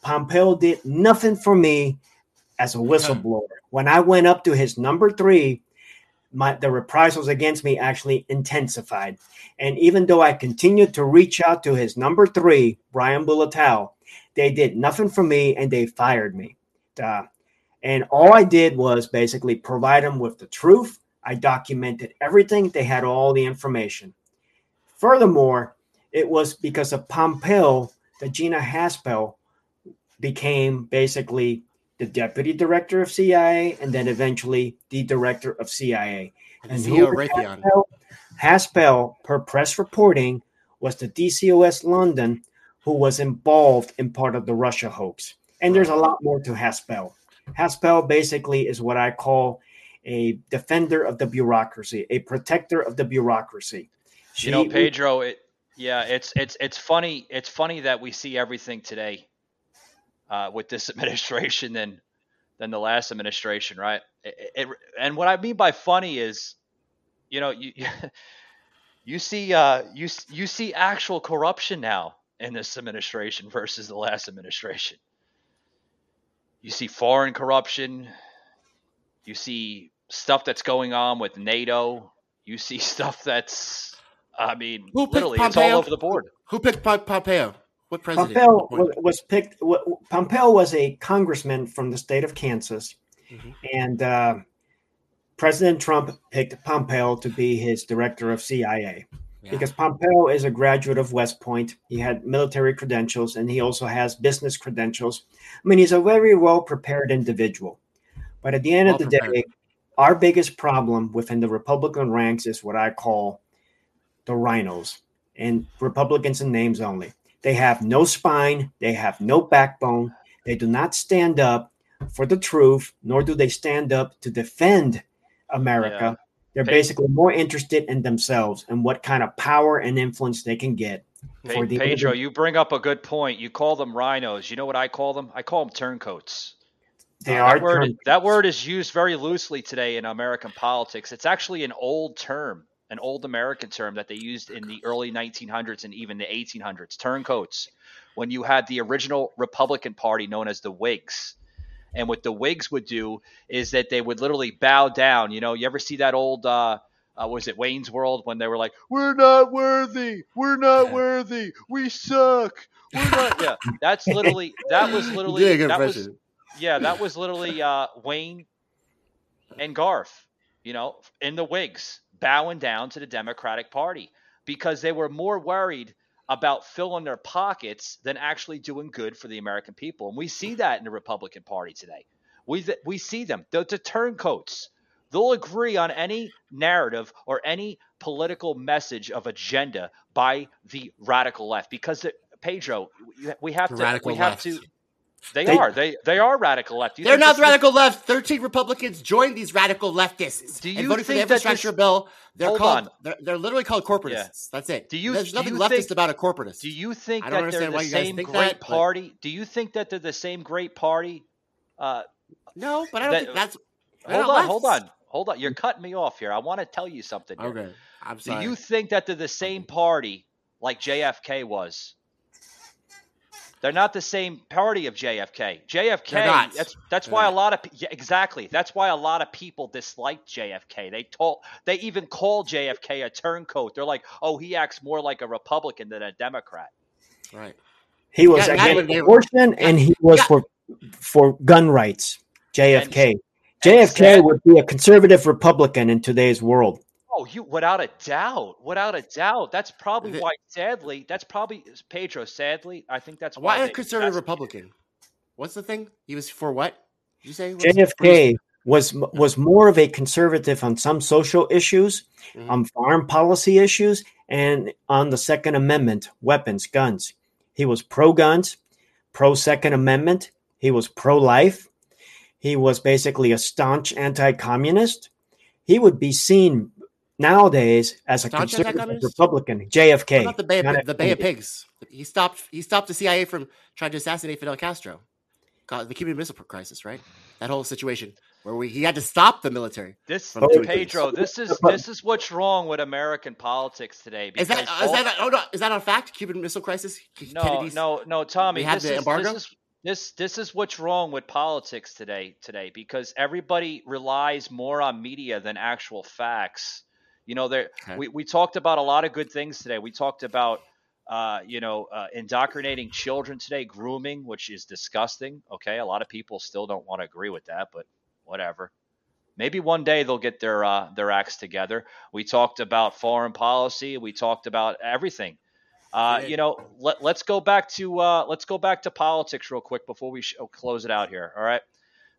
Speaker 2: Pompeo did nothing for me as a whistleblower. When I went up to his number three, my the reprisals against me actually intensified. And even though I continued to reach out to his number three, Brian Bulatao, they did nothing for me and they fired me. Uh, and all I did was basically provide them with the truth. I documented everything. They had all the information. Furthermore, it was because of Pompeo that Gina Haspel became basically the deputy director of CIA and then eventually the director of CIA.
Speaker 3: And
Speaker 2: who
Speaker 3: Raytheon.
Speaker 2: Haspel? Haspel, per press reporting, was the DCOS London who was involved in part of the Russia hoax. And there's a lot more to Haspel. Haspel basically is what I call a defender of the bureaucracy, a protector of the bureaucracy.
Speaker 1: you know, Pedro, it yeah, it's it's it's funny. It's funny that we see everything today uh, with this administration than than the last administration, right? It, it, and what I mean by funny is, you know, you you see uh, you you see actual corruption now in this administration versus the last administration. You see foreign corruption. You see stuff that's going on with NATO. You see stuff that's, I mean,
Speaker 3: Who picked
Speaker 1: literally, it's
Speaker 3: Pompeo?
Speaker 1: all over the board.
Speaker 3: Who picked Pom- Pompeo? What president?
Speaker 2: Pompeo was, was picked. Pompeo was a congressman from the state of Kansas,
Speaker 3: Mhm.
Speaker 2: and uh, President Trump picked Pompeo to be his director of CIA
Speaker 3: Yeah.
Speaker 2: because Pompeo is a graduate of West Point. He had military credentials, and he also has business credentials. I mean, he's a very well prepared individual. But at the end of the
Speaker 3: Well-prepared.
Speaker 2: day, our biggest problem within the Republican ranks is what I call the RINOs and Republicans in names only. They have no spine, they have no backbone, they do not stand up for the truth, nor do they stand up to defend America.
Speaker 1: Yeah.
Speaker 2: They're
Speaker 1: Pe-
Speaker 2: basically more interested in themselves and what kind of power and influence they can get. For the
Speaker 1: Pedro, you bring up a good point. You call them RINOs. You know what I call them? I call them turncoats.
Speaker 2: They
Speaker 1: Uh,
Speaker 2: are
Speaker 1: that word,
Speaker 2: term-
Speaker 1: that word is used very loosely today in American politics. It's actually an old term, an old American term that they used in the early 1900s and even the 1800s. Turncoats, when you had the original Republican Party known as the Whigs. And what the Whigs would do is that they would literally bow down. You know, you ever see that old, uh, uh, was it Wayne's World when they were like, "We're not worthy, we're not
Speaker 3: Yeah.
Speaker 1: worthy, we suck, we're not." yeah, that's literally that was literally
Speaker 3: good
Speaker 1: that was yeah, that was literally uh, Wayne and Garth, you know, in the Whigs, bowing down to the Democratic Party because they were more worried about filling their pockets than actually doing good for the American people. And we see that in the Republican Party today. We we see them, the, the turncoats. They'll agree on any narrative or any political message of agenda by the radical left because Pedro, we- have
Speaker 3: The
Speaker 1: to
Speaker 3: radical
Speaker 1: we have
Speaker 3: left.
Speaker 1: to they,
Speaker 2: They-
Speaker 1: are. They they are radical left. You
Speaker 3: They're not
Speaker 1: is-
Speaker 3: radical left. Thirteen Republicans joined these radical leftists
Speaker 1: Do you
Speaker 3: and voted for the infrastructure
Speaker 1: this-
Speaker 3: bill. They're
Speaker 1: Hold
Speaker 3: called.
Speaker 1: on.
Speaker 3: They're, they're literally called corporatists. That's it.
Speaker 1: Do you-
Speaker 3: There's
Speaker 1: do
Speaker 3: nothing
Speaker 1: you
Speaker 3: leftist
Speaker 1: think-
Speaker 3: about a corporatist.
Speaker 1: Do you think
Speaker 3: I don't
Speaker 1: that they're
Speaker 3: understand
Speaker 1: the
Speaker 3: why you guys
Speaker 1: same
Speaker 3: think
Speaker 1: great
Speaker 3: that, but-
Speaker 1: party? Do you think that they're the same great party? Uh,
Speaker 3: no, but I don't
Speaker 1: that-
Speaker 3: think that's.
Speaker 1: hold on, hold on, hold on. You're cutting me off here. I want to tell you something. here.
Speaker 3: Okay, I'm sorry.
Speaker 1: Do you think that they're the same party like JFK was? They're not the same party of JFK. JFK.
Speaker 3: They're not.
Speaker 1: That's that's
Speaker 3: They're
Speaker 1: why a lot of yeah, exactly. That's why a lot of people disliked JFK. They told they even called JFK a turncoat. They're like, oh, he acts more like a Republican than a Democrat.
Speaker 3: right.
Speaker 2: He was
Speaker 3: Yeah,
Speaker 2: against
Speaker 3: that- they-
Speaker 2: abortion and he was
Speaker 3: Yeah.
Speaker 2: for for gun rights. JFK.
Speaker 1: And-
Speaker 2: JFK
Speaker 1: sad-
Speaker 2: would be a conservative Republican in today's world.
Speaker 1: Oh, you without a doubt, without a doubt. That's probably
Speaker 3: The-
Speaker 1: why. Sadly, that's probably Pedro. Sadly, I think that's why.
Speaker 3: Why a conservative
Speaker 1: that's-
Speaker 3: Republican? What's the thing? He was for what? Did you say? What's-
Speaker 2: JFK was was more of a conservative on some social issues,
Speaker 3: Mhm.
Speaker 2: on foreign policy issues, and on the Second Amendment, weapons, guns. He was pro guns, pro Second Amendment. He was pro life. He was basically a staunch anti communist. He would be seen nowadays as a
Speaker 3: Staunch
Speaker 2: conservative
Speaker 3: anti-communist?
Speaker 2: Republican.
Speaker 3: What
Speaker 2: JFK.
Speaker 3: about the Bay of, the Bay of Pigs? He stopped. He stopped the CIA from trying to assassinate Fidel Castro. The Cuban Missile Crisis, right? That whole situation where we he had to stop the military.
Speaker 1: This Pedro, this is this is what's wrong with American politics today.
Speaker 3: Is that
Speaker 1: because
Speaker 3: is that oh no is that a fact? Cuban Missile Crisis.
Speaker 1: No,
Speaker 3: Kennedy's-
Speaker 1: no, no, Tommy.
Speaker 3: we had
Speaker 1: This
Speaker 3: the
Speaker 1: is,
Speaker 3: embargo?
Speaker 1: this is this this is what's wrong with politics today today because everybody relies more on media than actual facts. You know, there
Speaker 3: Okay.
Speaker 1: we, we talked about a lot of good things today. We talked about uh, you know, uh, indoctrinating children today, grooming, which is disgusting. Okay, a lot of people still don't want to agree with that, but whatever. Maybe one day they'll get their uh, their acts together. We talked about foreign policy. We talked about everything. Uh, you know, let, let's go back to uh, let's go back to politics real quick before we sh- close it out here. All right,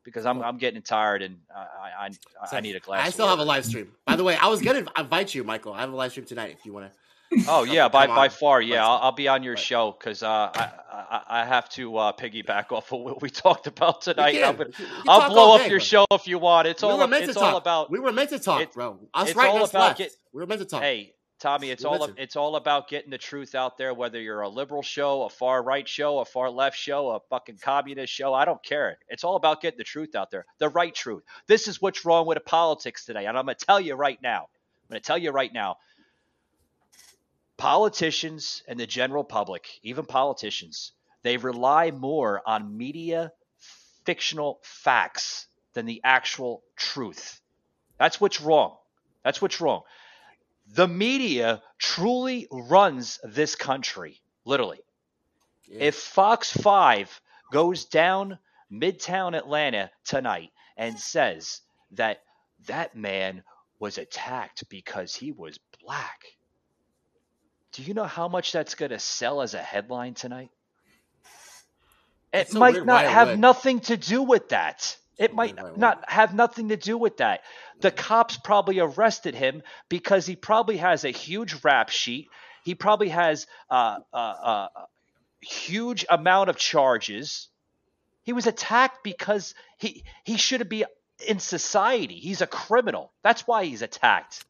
Speaker 1: because I'm I'm getting tired and I I, I, need a glass.
Speaker 3: I still have a live stream. By the way, I was gonna invite you, Michael. I have a live stream tonight if you want to.
Speaker 1: Oh yeah, by
Speaker 3: Come
Speaker 1: by far, yeah. I'll, I'll be on your
Speaker 3: Right.
Speaker 1: show because uh, I, I I have to uh, piggyback off of what we talked about tonight. Gonna- I'll blow up your show if you want. It's
Speaker 3: we
Speaker 1: all
Speaker 3: were meant
Speaker 1: it's
Speaker 3: to
Speaker 1: all
Speaker 3: talk.
Speaker 1: about.
Speaker 3: We were meant to talk,
Speaker 1: it's-
Speaker 3: bro. Us
Speaker 1: it's
Speaker 3: right,
Speaker 1: all about get-
Speaker 3: we were meant to talk.
Speaker 1: Hey, Tommy, it's all it's all about getting the truth out there. Whether you're a liberal show, a far right show, a far left show, a fucking communist show, I don't care. It's all about getting the truth out there, the right truth. This is what's wrong with the politics today, and I'm gonna tell you right now. I'm gonna tell you right now. Politicians and the general public, even politicians, they rely more on media fictional facts than the actual truth. That's what's wrong. That's what's wrong. The media truly runs this country, literally.
Speaker 3: Yeah.
Speaker 1: If Fox 5 goes down Midtown Atlanta tonight and says that that man was attacked because he was black, do you know how much that's going to sell as a headline tonight? It might not have nothing to do with that. It might
Speaker 3: weird why it would.
Speaker 1: not have nothing to do with that. The cops probably arrested him because he probably has a huge rap sheet. He probably has uh, uh, uh, a huge amount of charges. He was attacked because he he shouldn't be in society. He's a criminal. That's why he's attacked.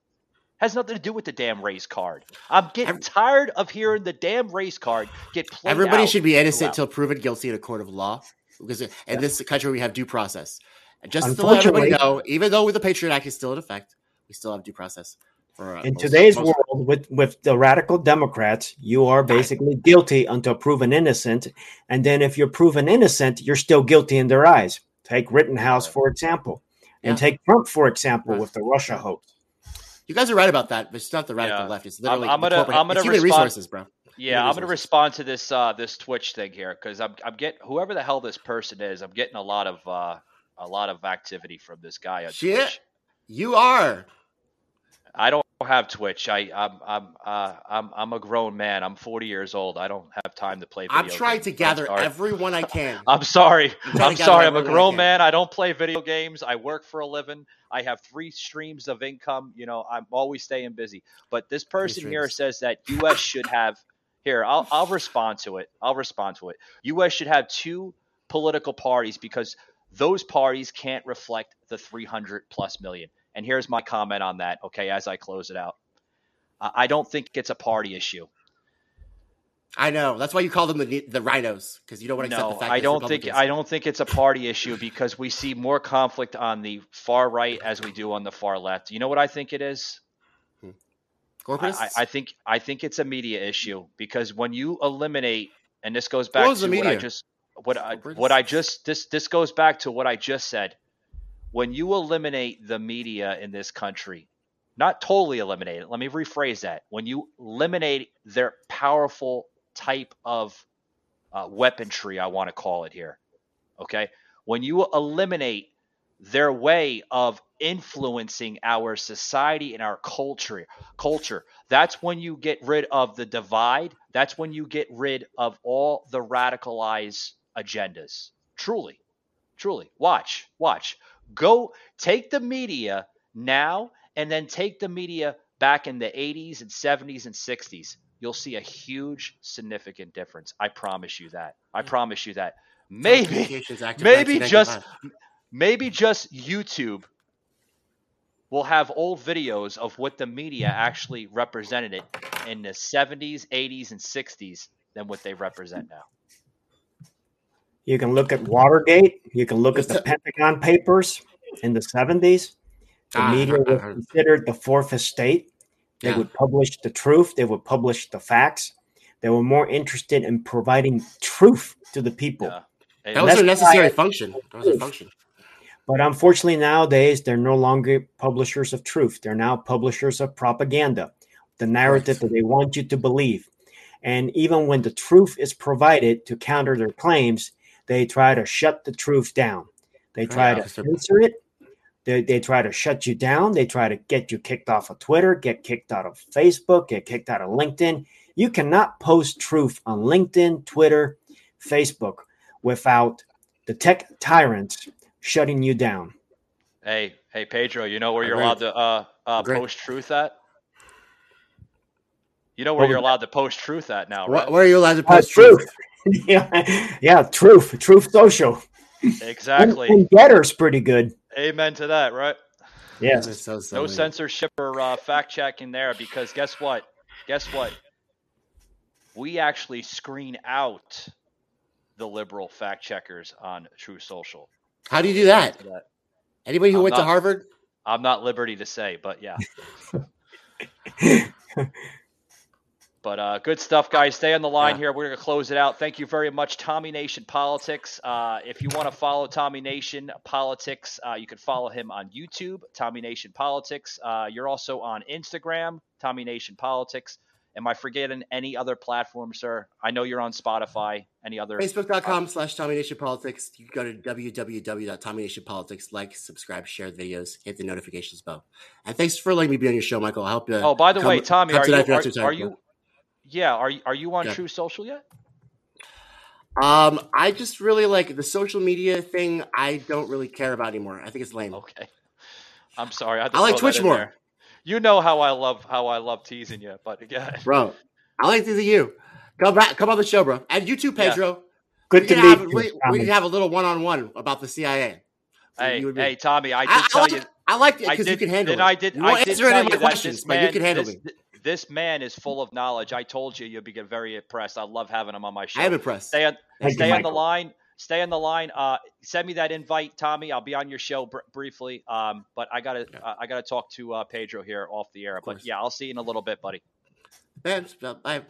Speaker 1: Has nothing to do with the damn race card. I'm getting tired of hearing the damn race card get played
Speaker 3: Everybody should be innocent until proven guilty in a court of law, because in this country we have due process. And just to let everybody
Speaker 2: Unfortunately-
Speaker 3: know, even though with the Patriot Act is still in effect, we still have due process. For uh,
Speaker 2: In
Speaker 3: most-
Speaker 2: today's
Speaker 3: most-
Speaker 2: world, with with the radical Democrats, you are basically guilty until proven innocent, and then if you're proven innocent, you're still guilty in their eyes. Take Rittenhouse for example, and take Trump for example
Speaker 3: Right.
Speaker 2: with the Russia hoax.
Speaker 3: you guys are right about that, but it's not the radical
Speaker 1: Yeah.
Speaker 3: left. It's
Speaker 1: I'm-
Speaker 3: literally
Speaker 1: I'm
Speaker 3: the
Speaker 1: gonna-
Speaker 3: corporate-
Speaker 1: I'm gonna
Speaker 3: it's human
Speaker 1: respond-
Speaker 3: resources, bro.
Speaker 1: Yeah, I'm gonna respond to this uh this Twitch thing here because I'm I'm getting whoever the hell this person is. I'm getting a lot of uh a lot of activity from this guy on
Speaker 3: Shit.
Speaker 1: Twitch.
Speaker 3: You are.
Speaker 1: I don't have Twitch. I I'm I'm uh I'm I'm a grown man. I'm 40 years old. I don't have time to play. Video
Speaker 3: I'm trying
Speaker 1: games.
Speaker 3: to gather everyone I can.
Speaker 1: I'm sorry.
Speaker 3: I'm
Speaker 1: I'm sorry. I'm a
Speaker 3: everyone I
Speaker 1: grown man. I don't play video games. I work for a living. I have three streams of income. You know, I'm always staying busy. But this person here says that U.S. should have. Here, I'll I'll respond to it. I'll respond to it. U.S. should have two political parties because those parties can't reflect the 300 plus million. And here's my comment on that. Okay, as I close it out, I don't think it's a party issue.
Speaker 3: I know. That's why you call them the the RINOs because you don't want to accept
Speaker 1: No,
Speaker 3: the fact.
Speaker 1: I don't think I don't think it's a party issue because we see more conflict on the far right as we do on the far left. You know what I think it is? I,
Speaker 3: corporatists.
Speaker 1: I, I think I think it's a media issue because when you eliminate, and this goes back to what I just what I what I just this this goes back to what I just said. When you eliminate the media in this country, not totally eliminate it. Let me rephrase that. When you eliminate their powerful type of uh, weaponry, I want to call it here. Okay, when you eliminate their way of influencing our society and our culture culture. That's when you get rid of the divide. That's when you get rid of all the radicalized agendas. Truly truly. Watch watch. Go take the media now and then take the media back in the 80s and 70s and 60s you'll see a huge significant difference. I promise you that. I promise you that. Maybe
Speaker 3: Telecommunications Act of
Speaker 1: maybe just
Speaker 3: 1995.
Speaker 1: Maybe just YouTube will have old videos of what the media actually represented it in the 70s, 80s, and 60s than what they represent now.
Speaker 2: You can look at Watergate. You can look at the
Speaker 3: a-
Speaker 2: Pentagon Papers in the 70s. The
Speaker 3: Ah,
Speaker 2: media was considered the fourth estate. They
Speaker 3: Yeah.
Speaker 2: would publish the truth, they would publish the facts. They were more interested in providing truth to the people.
Speaker 1: Yeah.
Speaker 3: That was
Speaker 2: That's
Speaker 3: a necessary function. That was a function.
Speaker 2: But unfortunately, nowadays, they're no longer publishers of truth. They're now publishers of propaganda, the narrative that they want you to believe. And even when the truth is provided to counter their claims, they try to shut the truth down. They try
Speaker 3: Right,
Speaker 2: to censor it. They, they try to shut you down. They try to get you kicked off of Twitter, get kicked out of Facebook, get kicked out of LinkedIn. You cannot post truth on LinkedIn, Twitter, Facebook without the tech tyrants shutting you down.
Speaker 1: hey, hey, Pedro, you know where you're
Speaker 3: Agreed.
Speaker 1: allowed to uh, uh, post truth at? You know where
Speaker 2: What
Speaker 1: you're allowed to post truth at now, right?
Speaker 3: Where, where are you allowed to
Speaker 2: Uh,
Speaker 3: post
Speaker 2: truth. yeah, yeah, truth, truth social.
Speaker 1: Exactly.
Speaker 2: And, and Gettr's pretty good.
Speaker 1: Amen to that, right?
Speaker 2: Yes.
Speaker 3: So
Speaker 1: No censorship or uh, fact checking there because guess what? Guess what? We actually screen out the liberal fact checkers on True Social.
Speaker 3: How do you do that? Anybody who
Speaker 1: I'm
Speaker 3: went to Harvard?
Speaker 1: I'm not liberty to say, but yeah. but uh, good stuff, guys. Stay on the line
Speaker 3: Yeah.
Speaker 1: here. We're going to close it out. Thank you very much, Tommy Nation Politics. Uh, if you want to follow Tommy Nation Politics, uh, you can follow him on YouTube, Tommy Nation Politics. Uh, you're also on Instagram, Tommy Nation Politics. Am I forgetting any other platform, sir? I know you're on Spotify. Any other?
Speaker 3: Facebook.com slash Tommy Nation Politics. You can go to www.tommynationpolitics. Like, subscribe, share the videos, hit the notifications bell. And thanks for letting me be on your show, Michael. I hope you.
Speaker 1: Oh, by the
Speaker 3: come-
Speaker 1: way, Tommy, are you are,
Speaker 3: not
Speaker 1: are you? Yeah, are are you on
Speaker 3: Yeah.
Speaker 1: True Social yet?
Speaker 3: Um, I just really like the social media thing. I don't really care about anymore. I think it's lame.
Speaker 1: Okay. I'm sorry. I,
Speaker 3: I like Twitch more.
Speaker 1: there. You know how I love how I love teasing you, but again,
Speaker 3: bro. I like teasing you. Come back, come on the show, bro. And you too,
Speaker 1: Yeah.
Speaker 3: Pedro.
Speaker 2: Good
Speaker 3: we
Speaker 2: to
Speaker 3: can
Speaker 2: meet
Speaker 3: have,
Speaker 2: you.
Speaker 3: we, we
Speaker 2: Tommy.
Speaker 3: can have a little one-on-one about the CIA. So
Speaker 1: hey,
Speaker 3: you
Speaker 1: hey, Tommy, I did
Speaker 3: I, I
Speaker 1: tell
Speaker 3: like,
Speaker 1: you.
Speaker 3: I like it because you can handle
Speaker 1: and
Speaker 3: it.
Speaker 1: I did.
Speaker 3: You
Speaker 1: I
Speaker 3: won't
Speaker 1: did
Speaker 3: answer any of my questions,
Speaker 1: this
Speaker 3: but you can handle
Speaker 1: this,
Speaker 3: me.
Speaker 1: This man is full of knowledge. I told you you'll be very impressed. I love having him on my show.
Speaker 3: I am impressed.
Speaker 1: Stay on,
Speaker 2: Thank you,
Speaker 1: stay on the line. Stay on the line. Uh, send me that invite, Tommy. I'll be on your show br- briefly. Um, but I gotta,
Speaker 3: Yeah.
Speaker 1: uh, I gotta talk to uh, Pedro here off the air. But yeah, I'll see you in a little bit, buddy.
Speaker 3: Thanks. Bye.